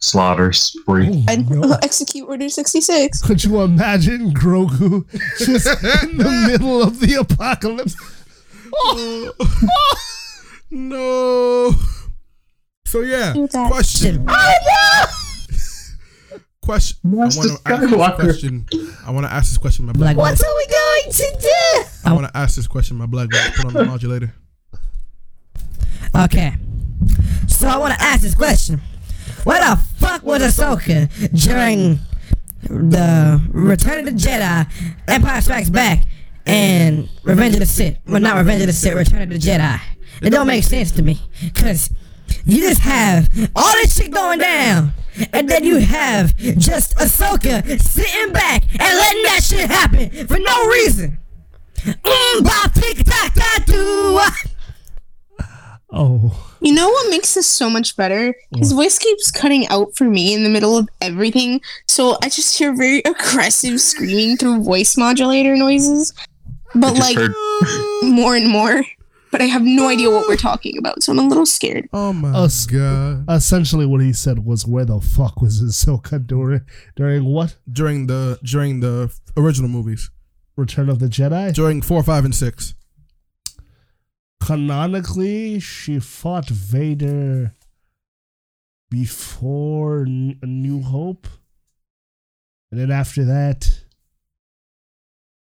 slaughter spree. oh, I'd execute Order 66. Could you imagine Grogu just in the middle of the apocalypse? Oh no. So yeah. Do that. Question. question. I want to ask this question. I want to ask this question. My black. What are we going to do? I want to ask this question. My black. wife. Put on the modulator. Okay. So I want to ask this question. Where the fuck was Ahsoka during the Return of the Jedi, Empire Strikes Back, and Revenge of the Sith? Well, not Revenge of the Sith, Return of the Jedi. It don't make sense to me. Because you just have all this shit going down, and then you have just Ahsoka sitting back and letting that shit happen for no reason. Mm, Oh. You know what makes this so much better? His voice keeps cutting out for me in the middle of everything, so I just hear very aggressive screaming through voice modulator noises. But like heard- more and more. But I have no idea what we're talking about, so I'm a little scared. Oh my Us- god! Essentially, what he said was, "Where the fuck was Ahsoka during during what During the during the original movies, Return of the Jedi?" during four, five, and six. Canonically, she fought Vader before N- A New Hope, and then after that,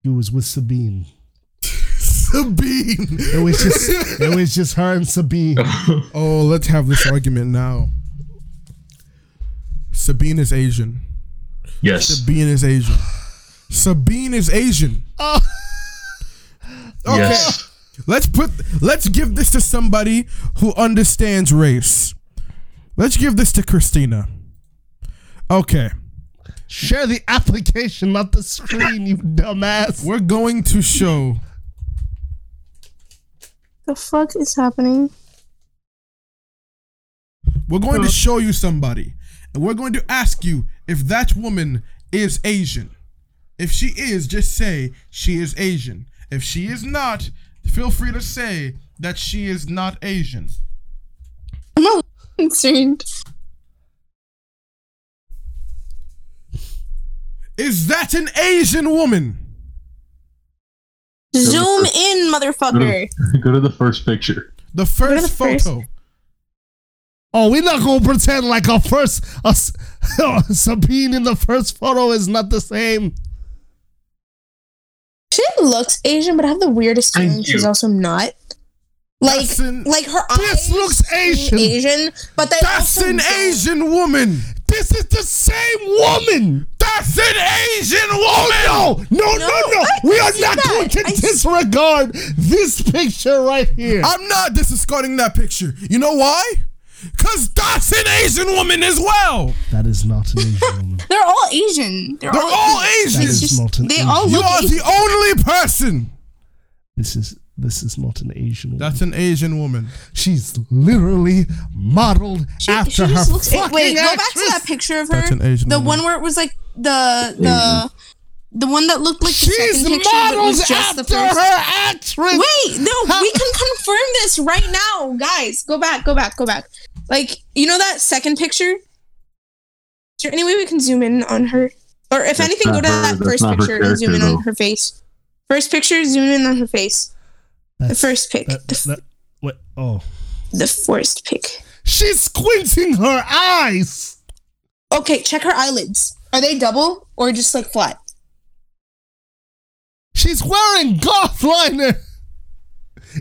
he was with Sabine. Sabine. It was just it was just her and Sabine. Oh, let's have this argument now. Sabine is Asian. Yes. Sabine is Asian. Sabine is Asian. Oh. Okay. Yes. Let's put let's give this to somebody who understands race. Let's give this to Christina. Okay. Share the application, not the screen, you dumbass. We're going to show The fuck is happening? we're going to show you somebody. And we're going to ask you if that woman is Asian. If she is, just say she is Asian. If she is not, feel free to say that she is not Asian. I'm a little concerned. Is that an Asian woman? Zoom in, motherfucker. Go to the first picture. The first the first- photo. Oh, we're not gonna pretend like our first us Sabine in the first photo is not the same. She looks Asian, but I have the weirdest Thank feeling she's also not. Like, That's an- like her eyes This looks Asian. Asian, but they That's also an don't. Asian woman. This is the same woman. That's an Asian woman. Oh, no, no, no, No, no. I- We are see not that. going to I see- disregard this picture right here. I'm not discarding that picture. You know why? Cause that's an Asian woman as well. that is not an Asian woman. They're all Asian. They're, They're all That Asian. It's is just, not an they Asian. all You look are Asian. the only person. This is this is not an Asian woman. That's an Asian woman. She's literally modeled She, after she her looks. fucking Wait, go back to that picture of her. That's an Asian the woman. one where it was like the the the one that looked like the She's second picture, but modeled was just the after first. her actress. Wait, no, we can confirm this right now, guys. Go back, go back, go back. Like you know that second picture. Is there any way we can zoom in on her? Or if That's anything, go to her- that first picture and zoom in character, on her face. First picture, zoom in on her face. That's- first pic. that- that- what? Oh, The first pic. she's squinting her eyes. Okay, check her eyelids. Are they double or just like flat? She's wearing goth liner.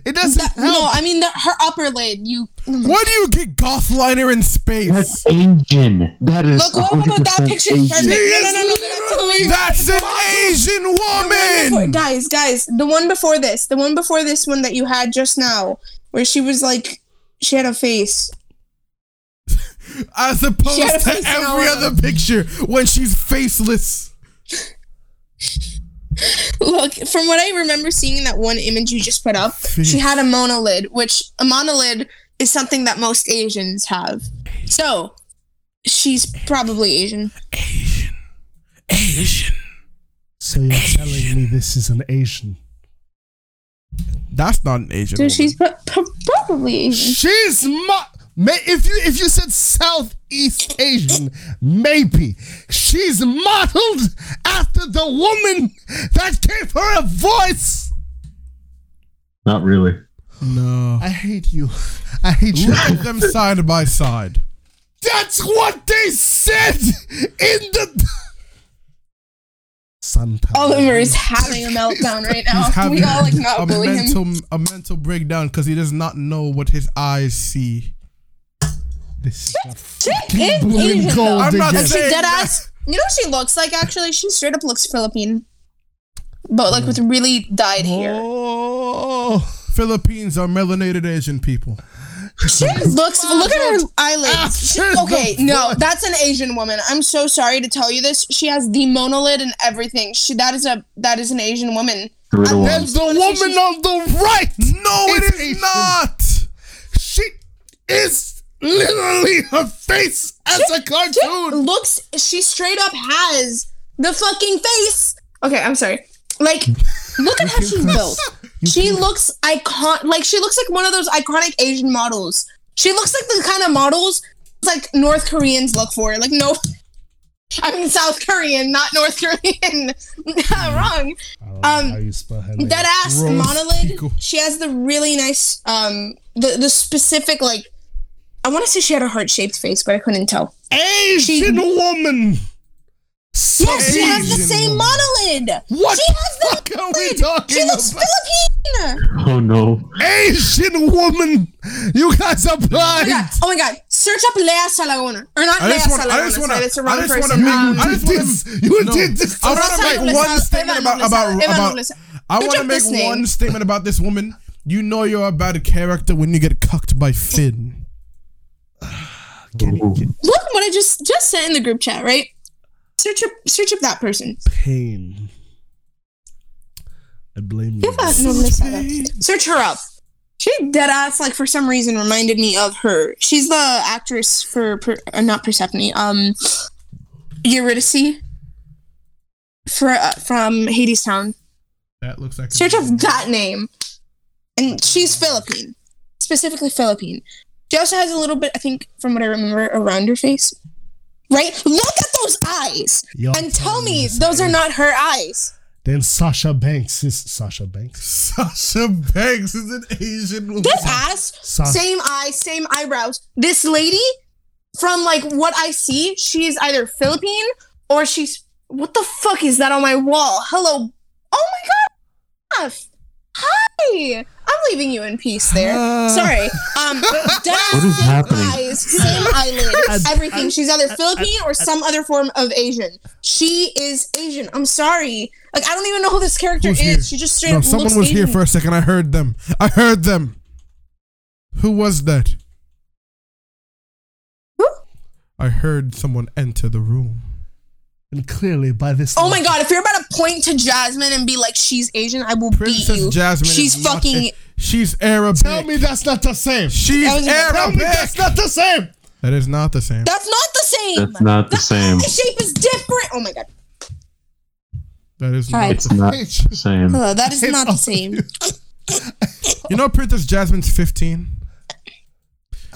It doesn't That- help. no, I mean the, her upper lid. You mm. Why do you get goth liner in space? That's Asian. That is look. What about that picture? Asian. Perfect. No, no, no, no, no, no, no. That's an Asian The before- woman. guys, guys, the one before this, the one before this one that you had just now, where she was like, she had a face. As opposed to face and all every other picture when she's faceless. Look, from what I remember seeing in that one image you just put up, she had a monolid, which a monolid is something that most Asians have. So, she's probably Asian. Asian. Asian. So you're telling me this is an Asian? That's not an Asian So woman. she's pro- pro- probably Asian. She's mo- may- if you if you said Southeast Asian, maybe she's modeled after the woman that gave her a voice. Not really. no. I hate you. I hate you. Look at them side by side. That's what they said in the Santa. Oliver is having a meltdown right now. He's We all like a not bully him. a mental breakdown because he does not know what his eyes see. This She is bullying Asian gold though. I'm not digger. She saying dead ass. You know what she looks like? Actually, she straight up looks Philippine, but like with really dyed hair. Oh, Philippines are melanated Asian people. She looks. Look at her eyelids. She- After okay, the no, flood. that's an Asian woman. I'm so sorry to tell you this. She has the monolid and everything. She that is a that is an Asian woman. Three to one. that's the woman on the right. No, It's Asian. not. She is literally her face as a She cartoon. looks. She straight up has the fucking face. Okay, I'm sorry. Like, look at how she's built. She looks icon. Like she looks like one of those iconic Asian models. She looks like the kind of models like North Koreans look for. Like no, I mean South Korean, not North Korean. Wrong. Um, How you spell her name? Ass Rose monolid. Tico. She has the really nice, um, the the specific like. I want to say she had a heart shaped face, but I couldn't tell. Asian woman. Yes, she has the same woman. monolid. What She has the fuck are we monolid. talking She looks about? Philippine. Oh no. Asian woman. You guys are Oh my blind. god! Oh my god! Search up Lea Salonga, or not I Lea just wanna- I Salonga. just wanna- sorry, I wrong just person. wanna Um, I just wanna- you No. did this. I want to make one statement about about about. I want to make one statement about this woman. You know you're a bad character when you get cucked by Finn. Ooh. Look what I just just sent in the group chat. Right? Search up search up that person. Pain. I blame you. Eva Nobleza. Search her up. She dead ass like for some reason reminded me of her. She's the actress for per, uh, not Persephone. Um, Eurydice. For uh, from Hadestown. That looks like. Search up that name. And she's Philippine. Specifically Philippine. She also has a little bit, I think, from what I remember, around her face. Right? Look at those eyes! You're and tell me me those are not her eyes. Then Sasha Banks is Sasha Banks. Sasha Banks is an Asian woman. This ass, Sa- same eyes, same eyebrows. This lady, from like what I see, she is either Philippine or she's. What the fuck is that on my wall? Hello. Oh my god. F. Hi. I'm leaving you in peace there. Sorry. Um, dead ass, What is same happening? eyes, same eyelids, everything. She's either Philippine or some other form of Asian. She is Asian. I'm sorry. Like I don't even know who this character Who's is. here? She just straight No, up someone looks was here for a second. I heard them. I heard them. Who was that? Who? I heard someone enter the room. And clearly by this Oh my god, if you're about to point to Jasmine and be like she's Asian, I will beat Princess you. Jasmine. she's is not fucking a- she's Arabic. Tell me that's not the same. she's That Arabic. Tell me that's not the same. that is not the same. That's not the same. That's not the same. eye shape is different. Oh my god. That is Alright. not. It's not the same. Hello, that is not the same. You know, Princess Jasmine's 15.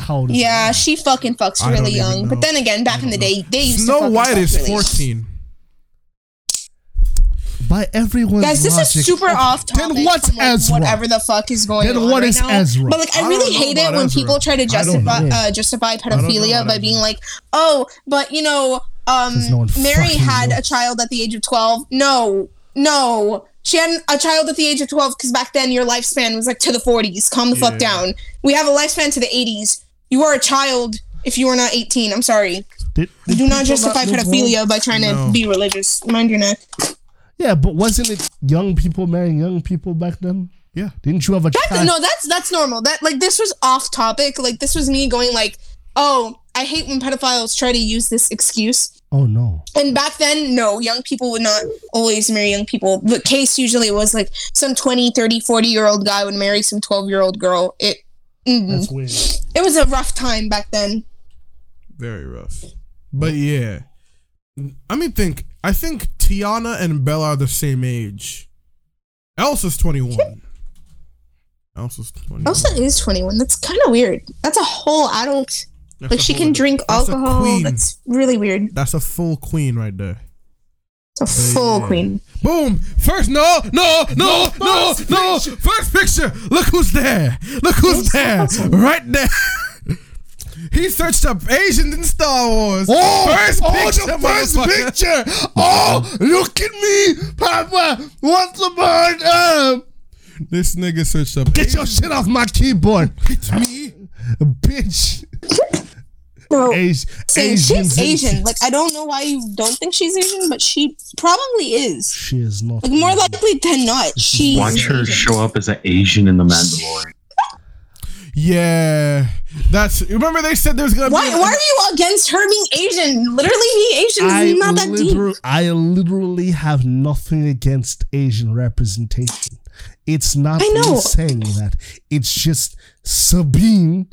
How old is Yeah, she fucking fucks I really young. But then again, back in the day, they used to Snow fucking White fuck is really 14. By everyone's Guys, this logic, is super off topic. Then what's from, like, Ezra? Whatever the fuck is going Then on what right is now. Ezra? But like, I, I really don't know hate it about when Ezra. people try to don't justify know. uh, justify pedophilia about by being like, oh, but you know, um, 'Cause no one Mary fucking had a child at the age of twelve. No, no. She had a child at the age of 12 because back then your lifespan was like to the 40s. Calm the fuck Yeah. down. We have a lifespan to the 80s. You are a child if you are not 18. I'm sorry. Did, did Do not justify live pedophilia by trying No. to be religious. Mind your neck. Yeah, but wasn't it young people marrying young people back then? Yeah. Didn't you have a Back child? no, that's that's normal. That like this was off topic. Like this was me going like, oh, I hate when pedophiles try to use this excuse. Oh no. And back then, no, young people would not always marry young people. The case usually was like some 20, 30, 40 year old guy would marry some 12 year old girl. It mm, That's weird. it was a rough time back then. Very rough. But yeah. I mean, think. I think Tiana and Bella are the same age. Elsa's 21. Elsa's 21. Elsa is 21. That's kind of weird. That's a whole adult. That's like she can other- drink alcohol. queen. That's really weird. That's a full queen right there. It's a full Yeah. queen. Boom! First, no, no, no, no, no. First picture. Look who's there. Look who's there. Right there. He searched up Asians in Star Wars. Oh, first oh, picture, first picture. Oh, look at me, Papa. What's about um? This nigga searched up. Get your shit off my keyboard. It's me. bitch. No, Asi- saying Asians she's Asian. Like I don't know why you don't think she's Asian, but she probably is. She is not. Like more likely than not, she's Watch her Asian. show up as an Asian in the Mandalorian. Yeah, that's. Remember they said there's gonna Why, be. why are you against her being Asian? Literally being Asian is I, not that deep. I literally have nothing against Asian representation. It's not I know. me saying that. It's just Sabine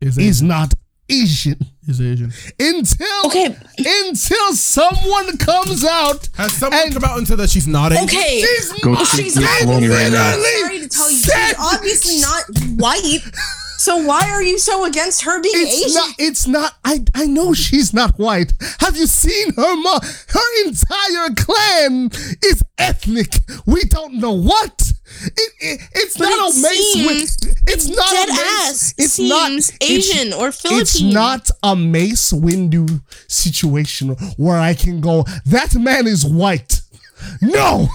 Is is, not Asian Is Asian. until Okay. until someone comes out. Has someone come out and said that she's not Asian? Okay, She's Go speak she's to Filoni right now. sorry to tell you, said- she's obviously not white. So why are you so against her being It's Asian? not. It's not. I. I know she's not white. Have you seen her? Mo- her entire clan is ethnic. We don't know what. It, it, it's But not it a mace. seems Win- it's not dead a mace. ass It's seems not it's- Asian or It's not a Mace Windu situation where I can go. That man is white. No,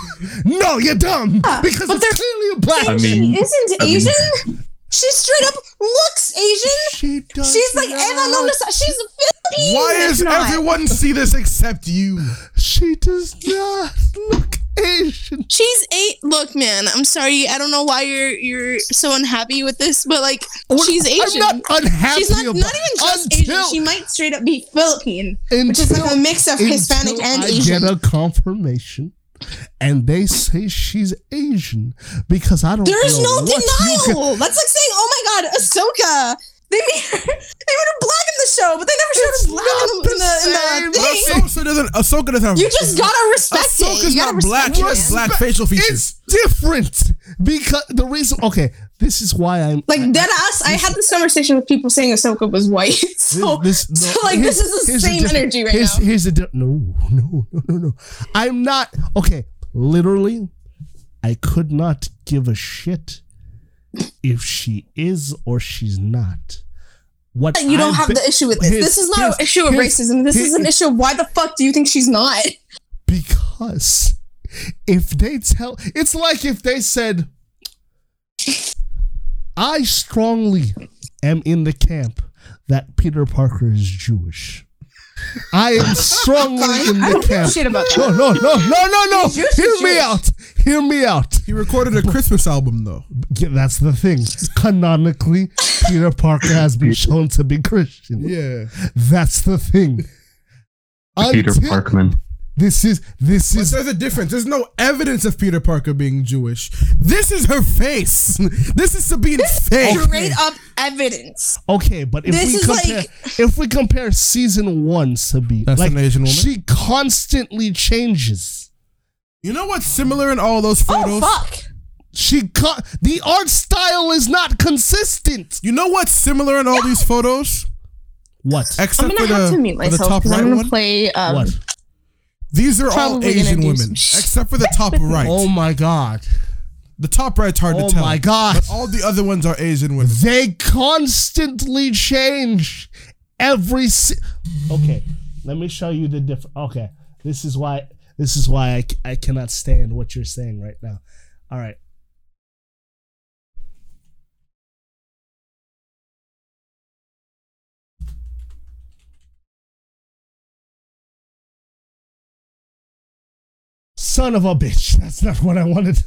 no, you're dumb. Ah, because but it's clearly a black. I she isn't I mean- Asian. she straight up looks Asian. She does She's like not. Eva Luna. She's a Filipino. Why is Not. everyone see this except you? She does not look Asian. She's eight. Look, man. I'm sorry. I don't know why you're you're so unhappy with this, but like, she's Asian. I'm not unhappy She's not, not even just Asian. She might straight up be Philippine, which is like a mix of Hispanic until and I Asian. get a confirmation, and they say she's Asian because I don't. There's no what you can- denial. That's like saying, "Oh my God, Ahsoka." They made her, they made her black in the show, but they never showed her black in, the- in the, in the thing. Ahsoka doesn't. Ahsoka doesn't have. You just gotta respect it. Ahsoka's You not black. respect She has black facial features. It's different because the reason. Okay, this is why I'm Like dead ass. I had this conversation with people saying Ahsoka was white. So, this, this- so like this is the same diff- energy right here's, now. Here's the di- no, no, no, no, no. I'm not okay. Literally, I could not give a shit if she is or she's not. What You don't I've have been- the issue with this. here's- This is not here's- an issue of here's- racism. This is an issue of why the fuck do you think she's not? because if they tell, it's like if they said, "I strongly am in the camp that Peter Parker is Jewish." I am strongly Fine. in I the don't give camp. shit about No, that. no, no, no, no, no. He's Hear he's me out. Hear me out. He recorded a Christmas album though. Yeah, that's the thing. Canonically, Peter Parker has been shown to be Christian. Yeah. That's the thing. Peter Until- Parkman. This is this But is there's a difference. There's no evidence of Peter Parker being Jewish. This is her face. This is Sabine's face. Straight up evidence. okay, but if This we compare like- if we compare season one, Sabine, That's like an Asian woman? she constantly changes. You know what's similar in all those photos? Oh fuck. She co- the art style is not consistent. You know what's similar in all these photos? What? Except I'm gonna for have the, to mute myself because I'm gonna one. play. Um, What? These are all Asian women, except for the top right. Oh my god. The top right's hard Oh to tell. Oh my God. But all the other ones are Asian women. They constantly change every. Si- okay, let me show you the different. Okay, this is why. This is why I, I cannot stand what you're saying right now. All right. Son of a bitch. That's not what I wanted.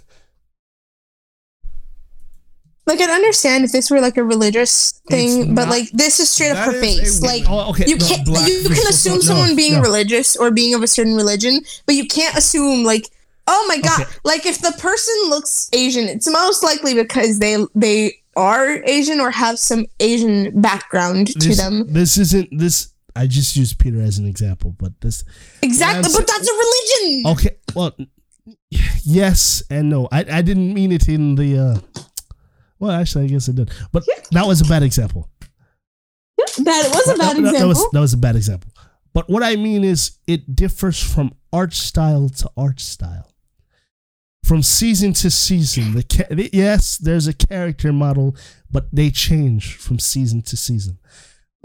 Like I'd understand if this were like a religious thing, but not- like this is straight up That her is a face. woman. Like Oh, okay, you no, can't black you can assume No, someone being no. religious or being of a certain religion, but you can't assume like oh my god, Okay. like if the person looks Asian, it's most likely because they they are Asian or have some Asian background to This, them. this isn't this. I just used Peter as an example, but this. Exactly, but that's a religion. Okay, well, yes and no. I, I didn't mean it in the. uh Well, actually, I guess I did, but that was a bad example. That was a bad That- example. That was that was a bad example. But what I mean is, it differs from art style to art style. From season to season, the ca- the- yes, there's a character model, but they change from season to season.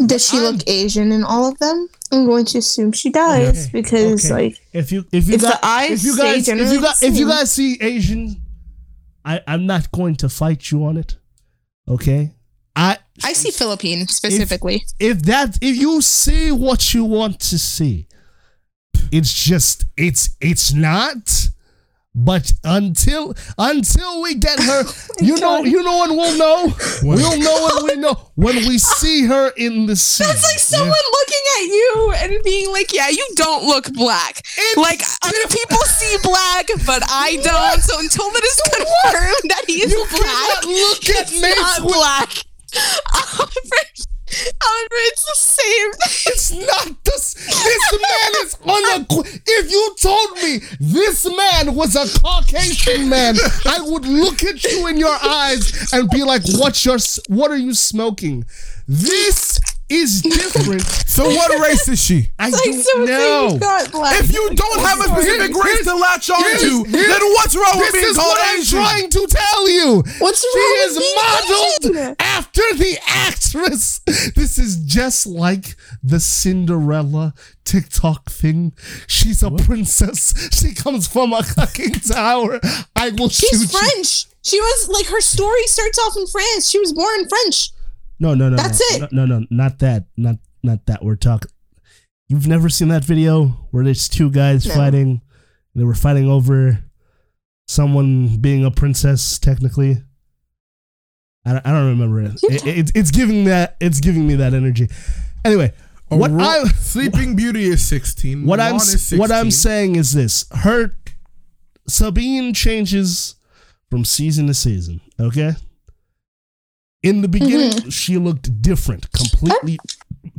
Does she look Asian in all of them? I'm going to assume she does Okay, because, okay. like, if you if you if the eyes if you guys if you got if you guys see Asian, I I'm not going to fight you on it. Okay, I I see Philippine specifically. if that if you see what you want to see, it's just it's it's not. But until until we get her, oh you know, you know when we'll know. We'll know when we know when we see her in the scene. That's like someone looking at you and being like, "Yeah, you don't look black." like other people see black, but I don't. So until it is confirmed that he is You black, cannot look at me Mace not with- black. Oh, However, it's the same. It's not this. This man is unequ- If you told me this man was a Caucasian man, I would look at you in your eyes and be like, "What's your? What are you smoking?" This is different. So what race is she? I like don't know. black. If you don't have a specific race to latch on Here's- to, here's- then what's wrong with this is what I'm trying to tell you. What's she wrong with is modeled Asian? after the actress. This is just like the Cinderella TikTok thing. She's a princess. She comes from a fucking tower. I will shoot She's you. French. She was like her story starts off in France. She was born in French. No, no, no. That's no, it. No, no, not that. Not not that. We're talking. You've never seen that video where there's two guys No. fighting. They were fighting over someone being a princess, technically. I don't, I don't remember it. It- it- It's giving that. It's giving me that energy. Anyway, what Ro- I Sleeping Beauty is 16. what I'm Mulan is s- what I'm saying is this: her Sabine changes from season to season. Okay. In the beginning, mm-hmm. she looked different, completely,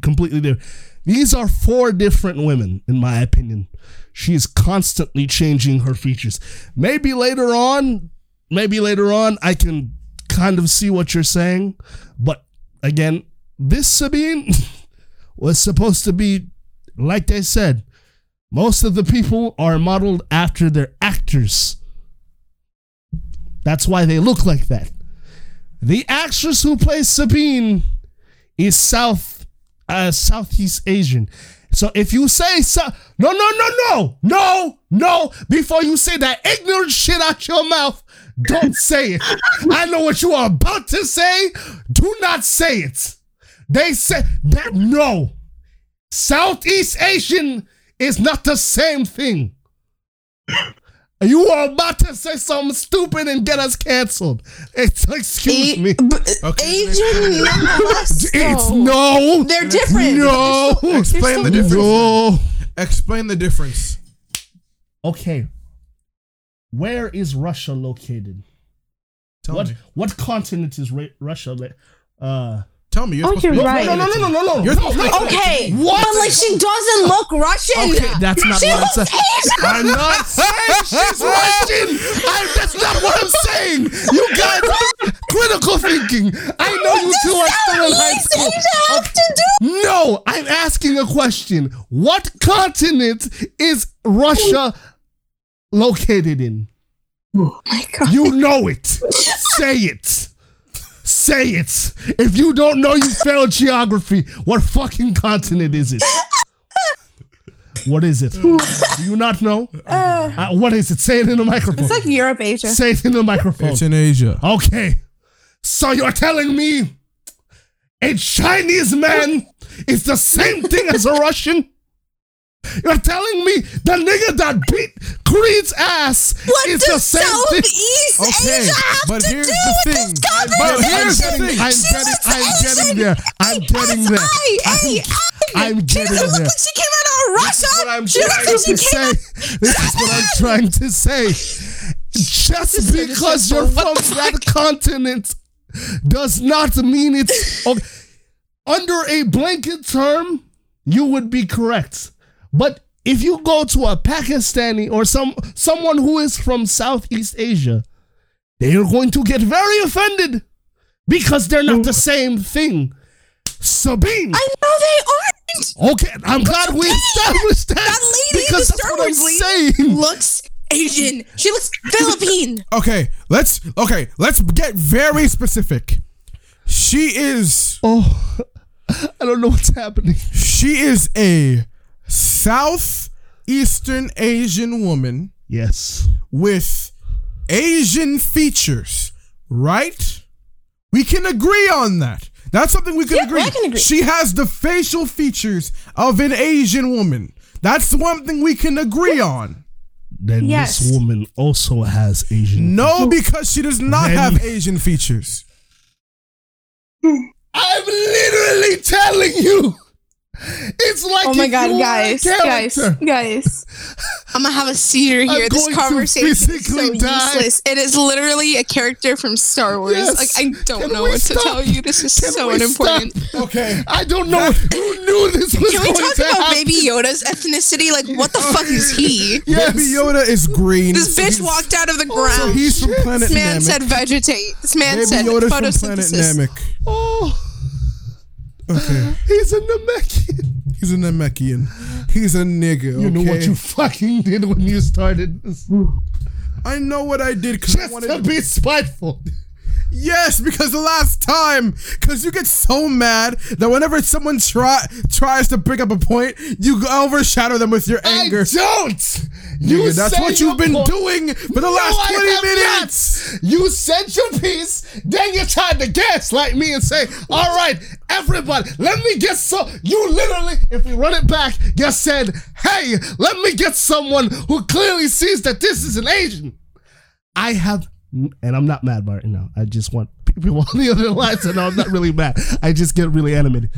completely different. These are four different women, in my opinion. She is constantly changing her features. Maybe later on, maybe later on, I can kind of see what you're saying. But again, this Sabine was supposed to be, like they said, most of the people are modeled after their actors. That's why they look like that. The actress who plays Sabine is South uh, Southeast Asian. So if you say so, no, no, no, no, no, no, before you say that ignorant shit out your mouth, don't say it. I know what you are about to say. Do not say it. They say that no. Southeast Asian is not the same thing. You are about to say something stupid and get us canceled. It's excuse me. Asian nonetheless. It's no. They're different. No. Explain the difference. No. Explain the difference. Okay. Where is Russia located? Tell what me. what continent is Ra- Russia? li- Uh, Tell me. You're Oh, supposed to you're be right. no, no, no, no, no, no, no. You're supposed to be- Okay, What? but like she doesn't look Russian. Okay, that's not she what I'm saying. Asian. I'm not saying she's Russian. I, that's not what I'm saying. You guys, critical thinking. I know you two are still in high Southeast school. Asia have to do? No, I'm asking a question. What continent is Russia located in? Oh my god. You know it. Say it. Say it. If you don't know, you failed geography. What fucking continent is it? What is it? Do you not know? Uh, what is it? Say it in the microphone. It's like Europe, Asia. Say it in the microphone. It's in Asia. Okay. So you're telling me a Chinese man is the same thing as a Russian? You're telling me the nigga that beat Creed's ass What is the same thing? Southeast Okay, Asia have but to here's do the with thing. this But here's the thing. I'm She getting, I'm getting there. I'm getting there. I'm She getting doesn't look there. like she came out of Russia. What I'm trying like to she came say. This is what I'm trying to say. Just because you're from that continent does not mean it's okay. under a blanket term. You would be correct, but if you go to a Pakistani or some someone who is from Southeast Asia, they are going to get very offended because they're not the same thing. Sabine. I know they aren't. Okay, I'm glad we established that. That lady, because the that's Star what I'm Wars saying. looks Asian. She looks Philippine. Okay, let's okay, let's get very specific. She is Oh, I don't know what's happening. She is a Southeastern Asian woman. Yes. With Asian features, right? We can agree on that. That's something we can Yeah, agree. I can agree. She has the facial features of an Asian woman. That's the one thing we can agree on. Then Yes. this woman also has Asian. No, because she does not Then- have Asian features. I'm literally telling you. It's like Oh my god, you were a guys, guys, guys! I'm gonna have a seer I'm here. This conversation is so die. useless. It is literally a character from Star Wars. Yes. Like I don't Can know what stop? to tell you. This is Can so we unimportant. stop? Okay. I don't know who knew this was going to happen. Can we going talk to about happen. Baby Yoda's ethnicity? Like, what the fuck is he? Yes. Baby Yoda is green. This so bitch walked out of the Oh, ground. He's from Planet this man Namek. said vegetate. This man Baby said Yoda's from Planet photosynthesis. Namek. Oh, Okay. he's a Namekian. He's a Namekian. He's a nigga. You know what you fucking did when you started this. I know what I did because I wanted to be spiteful. Yes, because the last time, because you get so mad that whenever someone try tries to bring up a point, you overshadow them with your anger. I don't. You Nigga, that's what you've been point. doing for the No, last I 20 have minutes. not. You said your piece, then you tried to gaslight me and say, all right, everybody, let me get so. You literally, if we run it back, you said, hey, let me get someone who clearly sees that this is an Asian. I have, and I'm not mad right now. I just want people on the other line to know I'm not really mad. I just get really animated.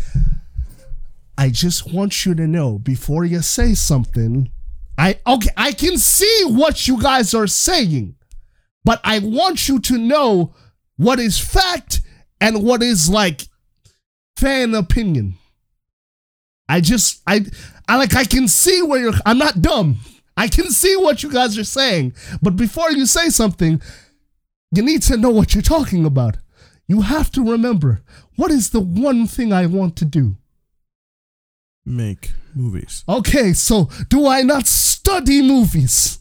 I just want you to know before you say something. I okay, I can see what you guys are saying, but I want you to know what is fact and what is like fan opinion. I just I I like I can see where you're I'm not dumb. I can see what you guys are saying, but before you say something, you need to know what you're talking about. You have to remember what is the one thing I want to do. Make movies. Okay, so do I not study movies?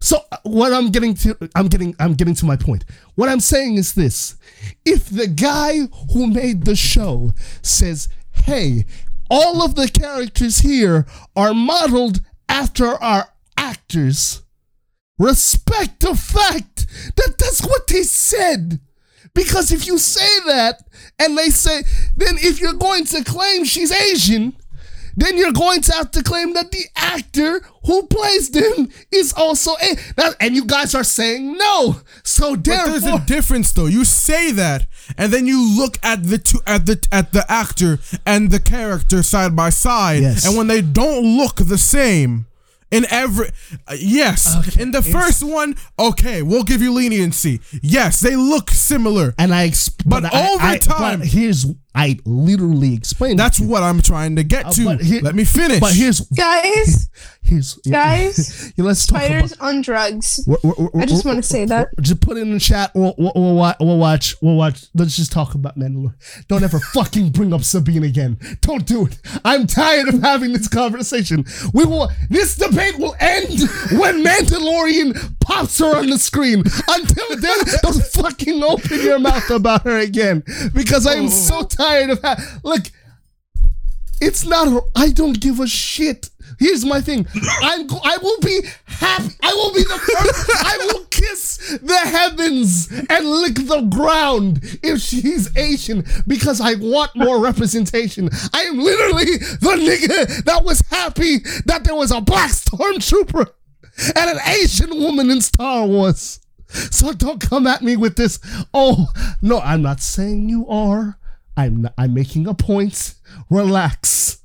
So uh, what I'm getting to I'm getting I'm getting to my point. What I'm saying is this. If the guy who made the show says, "Hey, all of the characters here are modeled after our actors," respect the fact that that's what they said. Because if you say that and they say, then if you're going to claim she's Asian, then you're going to have to claim that the actor who plays them is also a. Now, and you guys are saying no. So But there's a difference though. You say that, and then you look at the two at the at the actor and the character side by side, Yes. and when they don't look the same. In every, yes, in the first one, okay, we'll give you leniency. Yes, they look similar, and I, exp- but, I- over I- time, but here's I literally explained. that's what I'm trying to get Uh, to. but here- Let me finish. But here's Guys, here's Guys, yeah, let's talk spiders about. on drugs. We're- we're- we're- I just want to say that. Just put it in the chat. We'll, we'll, we'll, wa- we'll watch. We'll watch. Let's just talk about Mandalore. Don't ever fucking bring up Sabine again. Don't do it. I'm tired of having this conversation. We will. This debate will end when Mandalorian pops her on the screen. Until then, don't fucking open your mouth about her again because I am so tired of. Ha- Look, it's not. I don't give a shit. Here's my thing. I'm. I will be happy. I will be the first. I will kiss the heavens and lick the ground if she's Asian because I want more representation. I am literally the nigga that was happy that there was a black stormtrooper and an Asian woman in Star Wars. So don't come at me with this. Oh no, I'm not saying you are. I'm not, I'm making a point. Relax.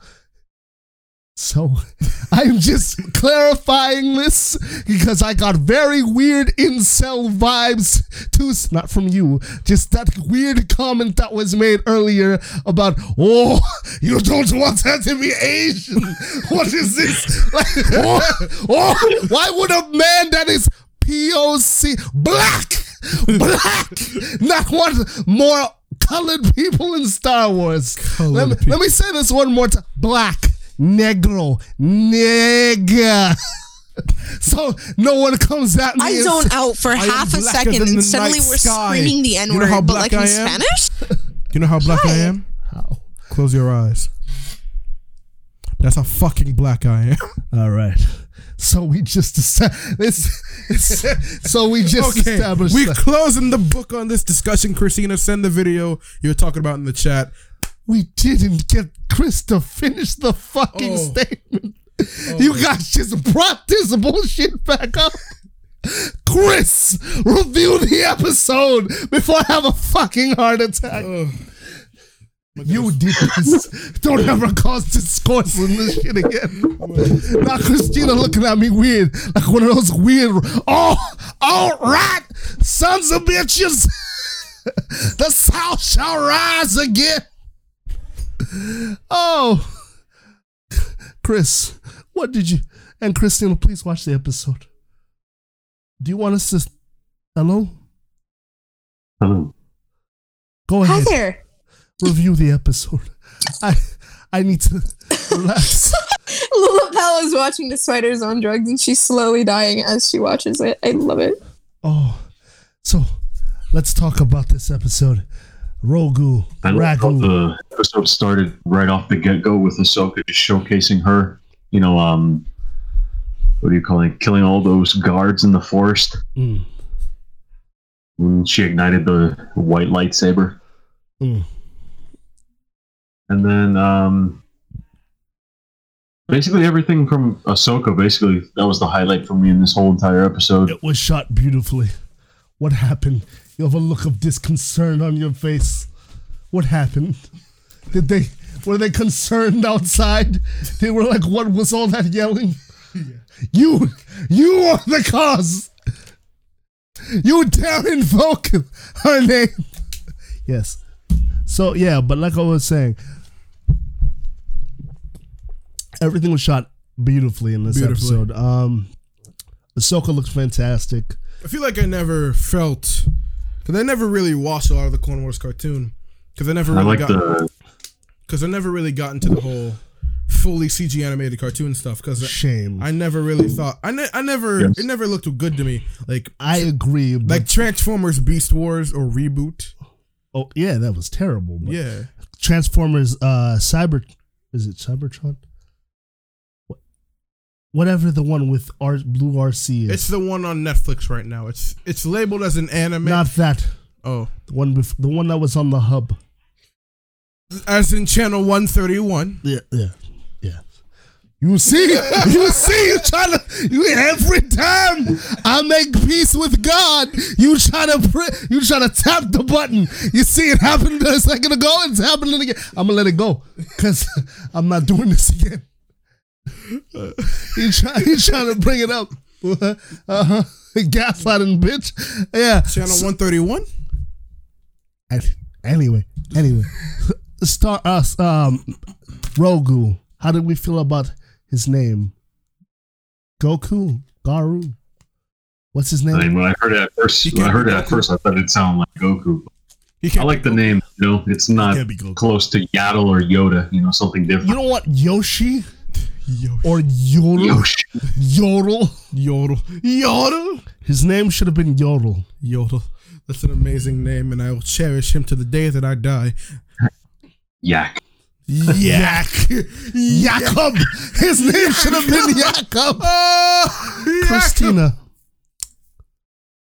So I'm just clarifying this because I got very weird incel vibes too. Not from you, just that weird comment that was made earlier about, oh, you don't want her to be Asian. What is this? Like, oh, oh, why would a man that is POC black, black, not want more colored people in Star Wars? Let me, let me say this one more time. Black, negro, nigga. So no one comes at me. I and zone out for I half a second and suddenly we're sky. screaming the N You know how word, but black like in I am? Spanish? you know how black I am? How? Close your eyes. That's how fucking black I am. All right. So we just established. so we just okay, established. we that- closing the book on this discussion. Christina, send the video you were talking about in the chat. we didn't get Chris to finish the fucking Oh. statement. Oh. You guys just brought this bullshit back up. Chris, review the episode before I have a fucking heart attack. You did this. Don't ever cause discourse in this shit again. Now Christina looking at me weird, like one of those weird. Oh, all right, sons of bitches. the South shall rise again. Oh, Chris, what did you? And Christina, please watch the episode. Do you want us to? Hello. Hello. Go ahead. Hi there. Review the episode. I I need to relax. Lilipel is watching The Spiders on Drugs and she's slowly dying as she watches it. I love it. Oh, so let's talk about this episode. Grogu, I love how Ragu. the episode started right off the get go with Ahsoka just showcasing her, you know, um, what do you call it? Killing all those guards in the forest. Mm. When she ignited the white lightsaber. Mm. And then, um, basically everything from Ahsoka, basically, that was the highlight for me in this whole entire episode. It was shot beautifully. What happened? You have a look of disconcern on your face. What happened? Did they were they concerned outside? They were like, "What was all that yelling?" You, you are the cause. You dare invoke her name. Yes. So yeah, but like I was saying, everything was shot beautifully in this Beautifully. episode. Um, Ahsoka looks fantastic. I feel like I never felt because I never really watched a lot of the Clone Wars cartoon because I never I really like got the because I never really got into the whole fully CG animated cartoon stuff because Shame. I never really thought I, ne- I never Yes. it never looked good to me like I agree. But, like Transformers Beast Wars or reboot oh yeah, that was terrible. But yeah Transformers, uh, Cyber, is it Cybertron? What, whatever the one with R, Blue RC is. it's the one on Netflix right now it's it's labeled as an anime not that. oh The one, bef- the one that was on the hub. as in channel 131 Yeah, yeah, yeah. You see, you see, you trying to, you every time I make peace with God, you try to, pr- you try to tap the button. You see it happened a second ago, it's happening again. I'm gonna let it go, cause I'm not doing this again. He's try, he trying to bring it up. Uh huh. Gaslighting bitch. Yeah. channel 131 Anyway, anyway, Star us um Grogu. How did we feel about his name? Goku, Garu. What's his I name? mean, when I heard it at first, He when I heard it at first, I thought it sounded like Goku. I like be the name. You know, it's not be close to Yaddle or Yoda. You know, something different. You don't want Yoshi Yo- or Yodel? Yoshi. Yodel. Yodel Yodel His name should have been Yodel. Yodel that's an amazing name and I will cherish him to the day that I die Yak. Yak. Jakob. His name should have been Jakob. oh, Christina.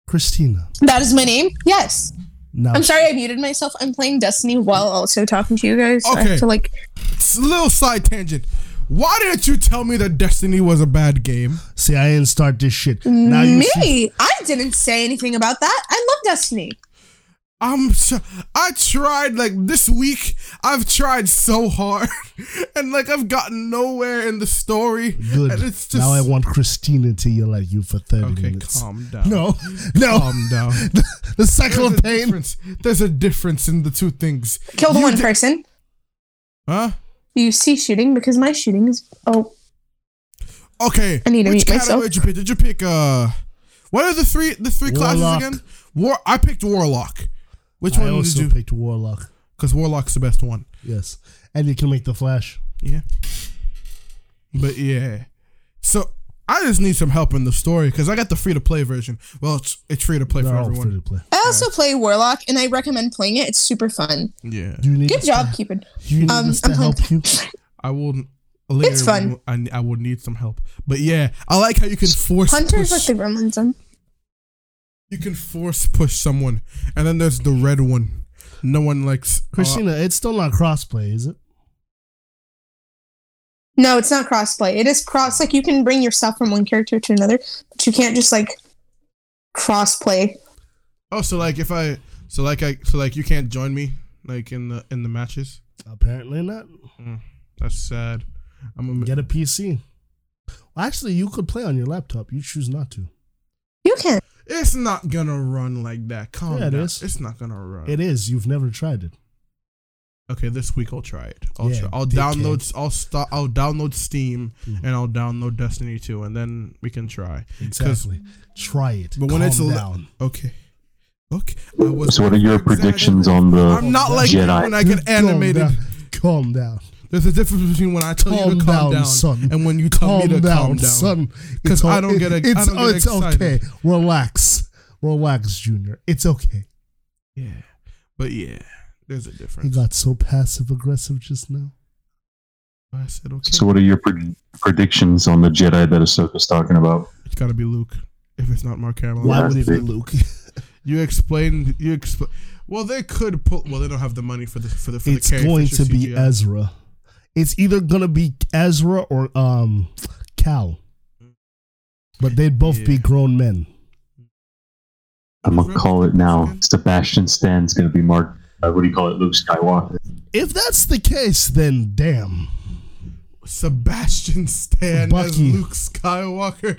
Christina. That is my name? Yes. No. I'm sorry I muted myself. I'm playing Destiny while also talking to you guys. so I Okay. have to like It's a little side tangent. Why didn't you tell me that Destiny was a bad game? see, I didn't start this shit. Now you me. see- I didn't say anything about that. I love Destiny. I'm so, I tried like this week. I've tried so hard, and like I've gotten nowhere in the story. Good. And it's just now I want Christina to yell at you for 30 okay. minutes. Calm down. No, no. calm down. the, the cycle There's of pain. difference. There's a difference in the two things. Killed You one di- person. Huh? You see shooting because my shooting is oh Okay. I need to Which mute myself. did you pick? Did you pick uh? What are the three the three Warlock. classes again? War. I picked Warlock. Which I one did also you? picked Warlock. Because Warlock's the best one. Yes. And you can make the flash. Yeah. But yeah. So I just need some help in the story because I got the free to play version. Well, it's, it's free to play They're for everyone. free to play. I also play Warlock, and I recommend playing it. It's super fun. Yeah. Do you need Good job, to- Cupid. Do you need Um, us to I'm help you? I will. Later, It's fun. I, I would need some help, but yeah, I like how you can force Hunter's push, like the gremlins. You can force push someone, and then there's the red one. No one likes uh, Christina, it's still not crossplay, is it? no, it's not crossplay. It is cross. Like you can bring yourself from one character to another, but you can't just like crossplay. Oh, so like if I, so like I, so like you can't join me like in the in the matches. Apparently not. Mm, that's sad. I'm gonna Get a PC. Well, actually, you could play on your laptop. You choose not to. You can. It's not gonna run like that. Calm Yeah, it down. is. It's not gonna run. It is. You've never tried it. Okay, this week I'll try it. I'll Yeah, try. I'll dickhead. download. I'll start. I'll download Steam Mhm. and I'll download Destiny 2, and then we can try. 'Cause- Exactly. Try it. But when it's a Calm li- down. okay, okay. I was So, what are your predictions on the I'm not like you Jedi? when I get Calm animated. down. Calm down. There's a difference between when I tell you Calm to calm down, down, son. and when you tell Calm me to down, calm down, son. Because It's I o- don't get. it- It's don't get it's excited. okay. Relax. Relax, Junior. It's okay. Yeah, but yeah, there's a He difference. got so passive aggressive just now. I said okay. So, what are your pred- predictions on the Jedi that Ahsoka's talking about? It's got to be Luke. If it's not Mark Hamill, Why Yeah, would it be Luke? You explained. You explain. Well, they could pull. Well, they don't have the money for the for the for it's the going Fisher to be CGI. Ezra. It's either gonna be Ezra or um Cal. But they'd both be grown men. I'm gonna call it now. Sebastian Stan's gonna be Mark. Uh, what do you call it? Luke Skywalker. If that's the case, then damn. Sebastian Stan Bucky. as Luke Skywalker.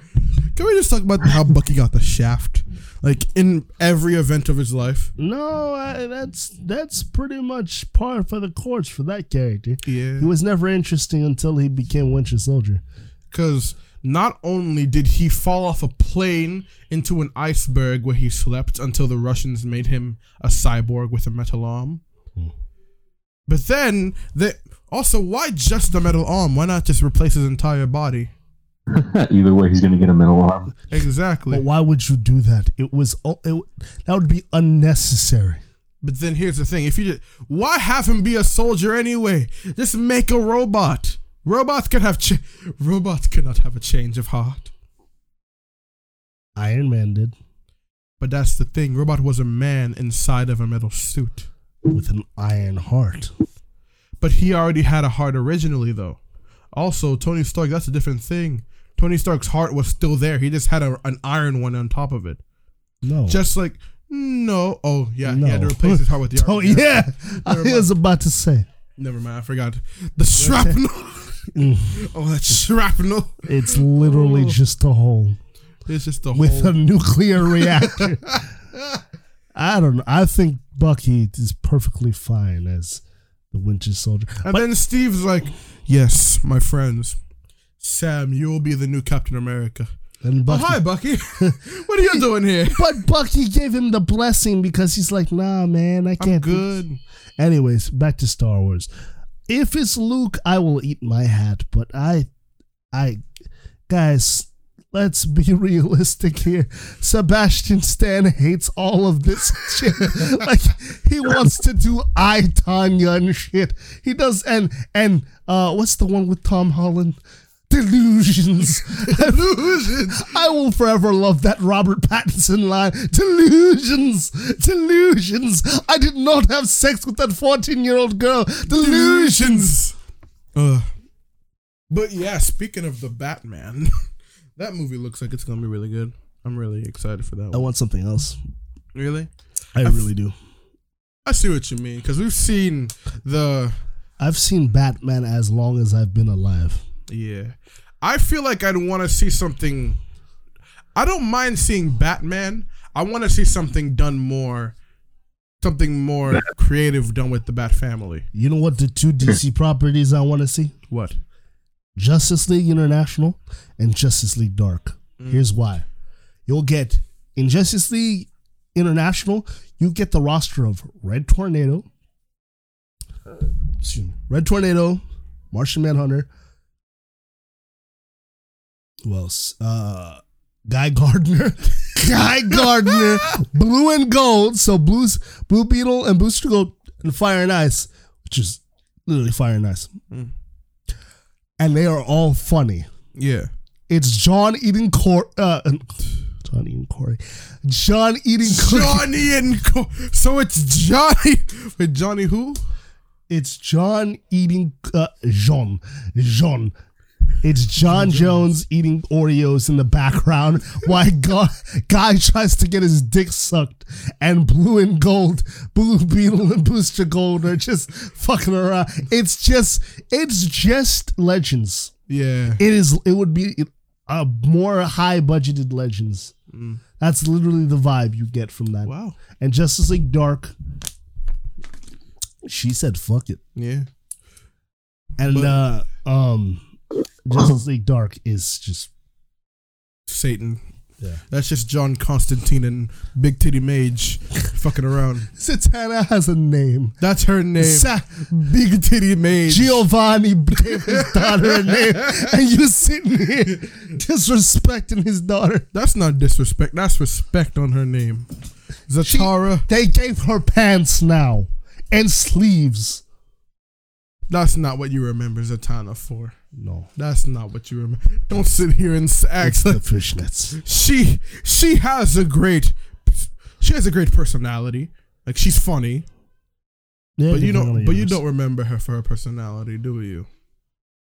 Can we just talk about how Bucky got the shaft? Like in every event of his life. No, I, that's that's pretty much par for the course for that character. Yeah. He was never interesting until he became Winter Soldier. Because not only did he fall off a plane into an iceberg where he slept until the Russians made him a cyborg with a metal arm, hmm. but then they also why just the metal arm? Why not just replace his entire body? Either way, he's gonna get a metal arm. Exactly. But why would you do that? It was o- it, that would be unnecessary. But then here's the thing: if you just, why have him be a soldier anyway? Just make a robot. Robots can have ch- robots cannot have a change of heart. Iron Man did But that's the thing: robot was a man inside of a metal suit. with an iron heart. But he already had a heart originally, though. Also, Tony Stark, that's a different thing. Tony Stark's heart was still there. He just had a, an iron one on top of it. No, Just like, no. Oh, yeah. no. He had to replace his heart with the Oh iron. yeah, I was about to say. Never mind. I forgot. The shrapnel. oh, that shrapnel. It's literally Oh. just a hole It's just a hole. with whole. a nuclear reactor. I don't know. I think Bucky is perfectly fine as the Winter Soldier. And But then Steve's like, "Yes, my friends, Sam, you will be the new Captain America." and Oh, hi, Bucky. what are you doing here? but Bucky gave him the blessing because he's like, nah, man, I can't. do good. Anyways, back to Star Wars. If it's Luke, I will eat my hat. But I, I, guys, let's be realistic here. Sebastian Stan hates all of this shit. like he wants to do I Tonya and shit. He does, and and uh, what's the one with Tom Holland? Delusions. Delusions. I will forever love that Robert Pattinson line. Delusions. Delusions. I did not have sex with that 14 year old girl. Delusions. Uh, but yeah, speaking of the Batman, that movie looks like it's gonna be really good. I'm really excited for that I one. want something else. Really? I really do. I see what you mean because we've seen the I've seen Batman as long as I've been alive. yeah. I feel like I'd want to see something. I don't mind seeing Batman. I want to see something done more, something more creative done with the Bat family. You know what the two DC properties I want to see? What? Justice League International and Justice League Dark. Here's why. You'll get in Justice League International, you get the roster of Red Tornado, excuse me, Red Tornado, Martian Manhunter, Who else? Uh, Guy Gardner. Guy Gardner. Blue and Gold. So Blues, Blue Beetle and Booster Gold and Fire and Ice, which is literally Fire and Ice. Mm. And they are all funny. Yeah. It's John eating cor uh John eating Corey. John eating cookie- Johnny and Co- so it's Johnny. Wait, Johnny who? It's John eating uh, Jean. Jean. It's J'onn J'onzz eating Oreos in the background while guy, guy tries to get his dick sucked. And Blue and Gold, Blue Beetle and Booster Gold are just fucking around. It's just, it's just legends. Yeah. It is. It would be a more high budgeted legends. Mm. That's literally the vibe you get from that. Wow. And Justice League Dark. She said, "Fuck it." Yeah. And But- uh um Justice League Dark is just Satan. Yeah. That's just John Constantine and Big Titty Mage fucking around. Zatanna has a name. That's her name. Sa- Big Titty Mage. Giovanni gave his daughter a name, and you sitting here disrespecting his daughter. That's not disrespect. That's respect on her name. Zatara. They gave her pants now and sleeves. That's not what you remember Zatanna for. No. That's not what you remember. Don't sit here and act It's the fishnets. she she has a great she has a great personality. Like she's funny. Yeah, but you don't but you don't remember her for her personality, do you?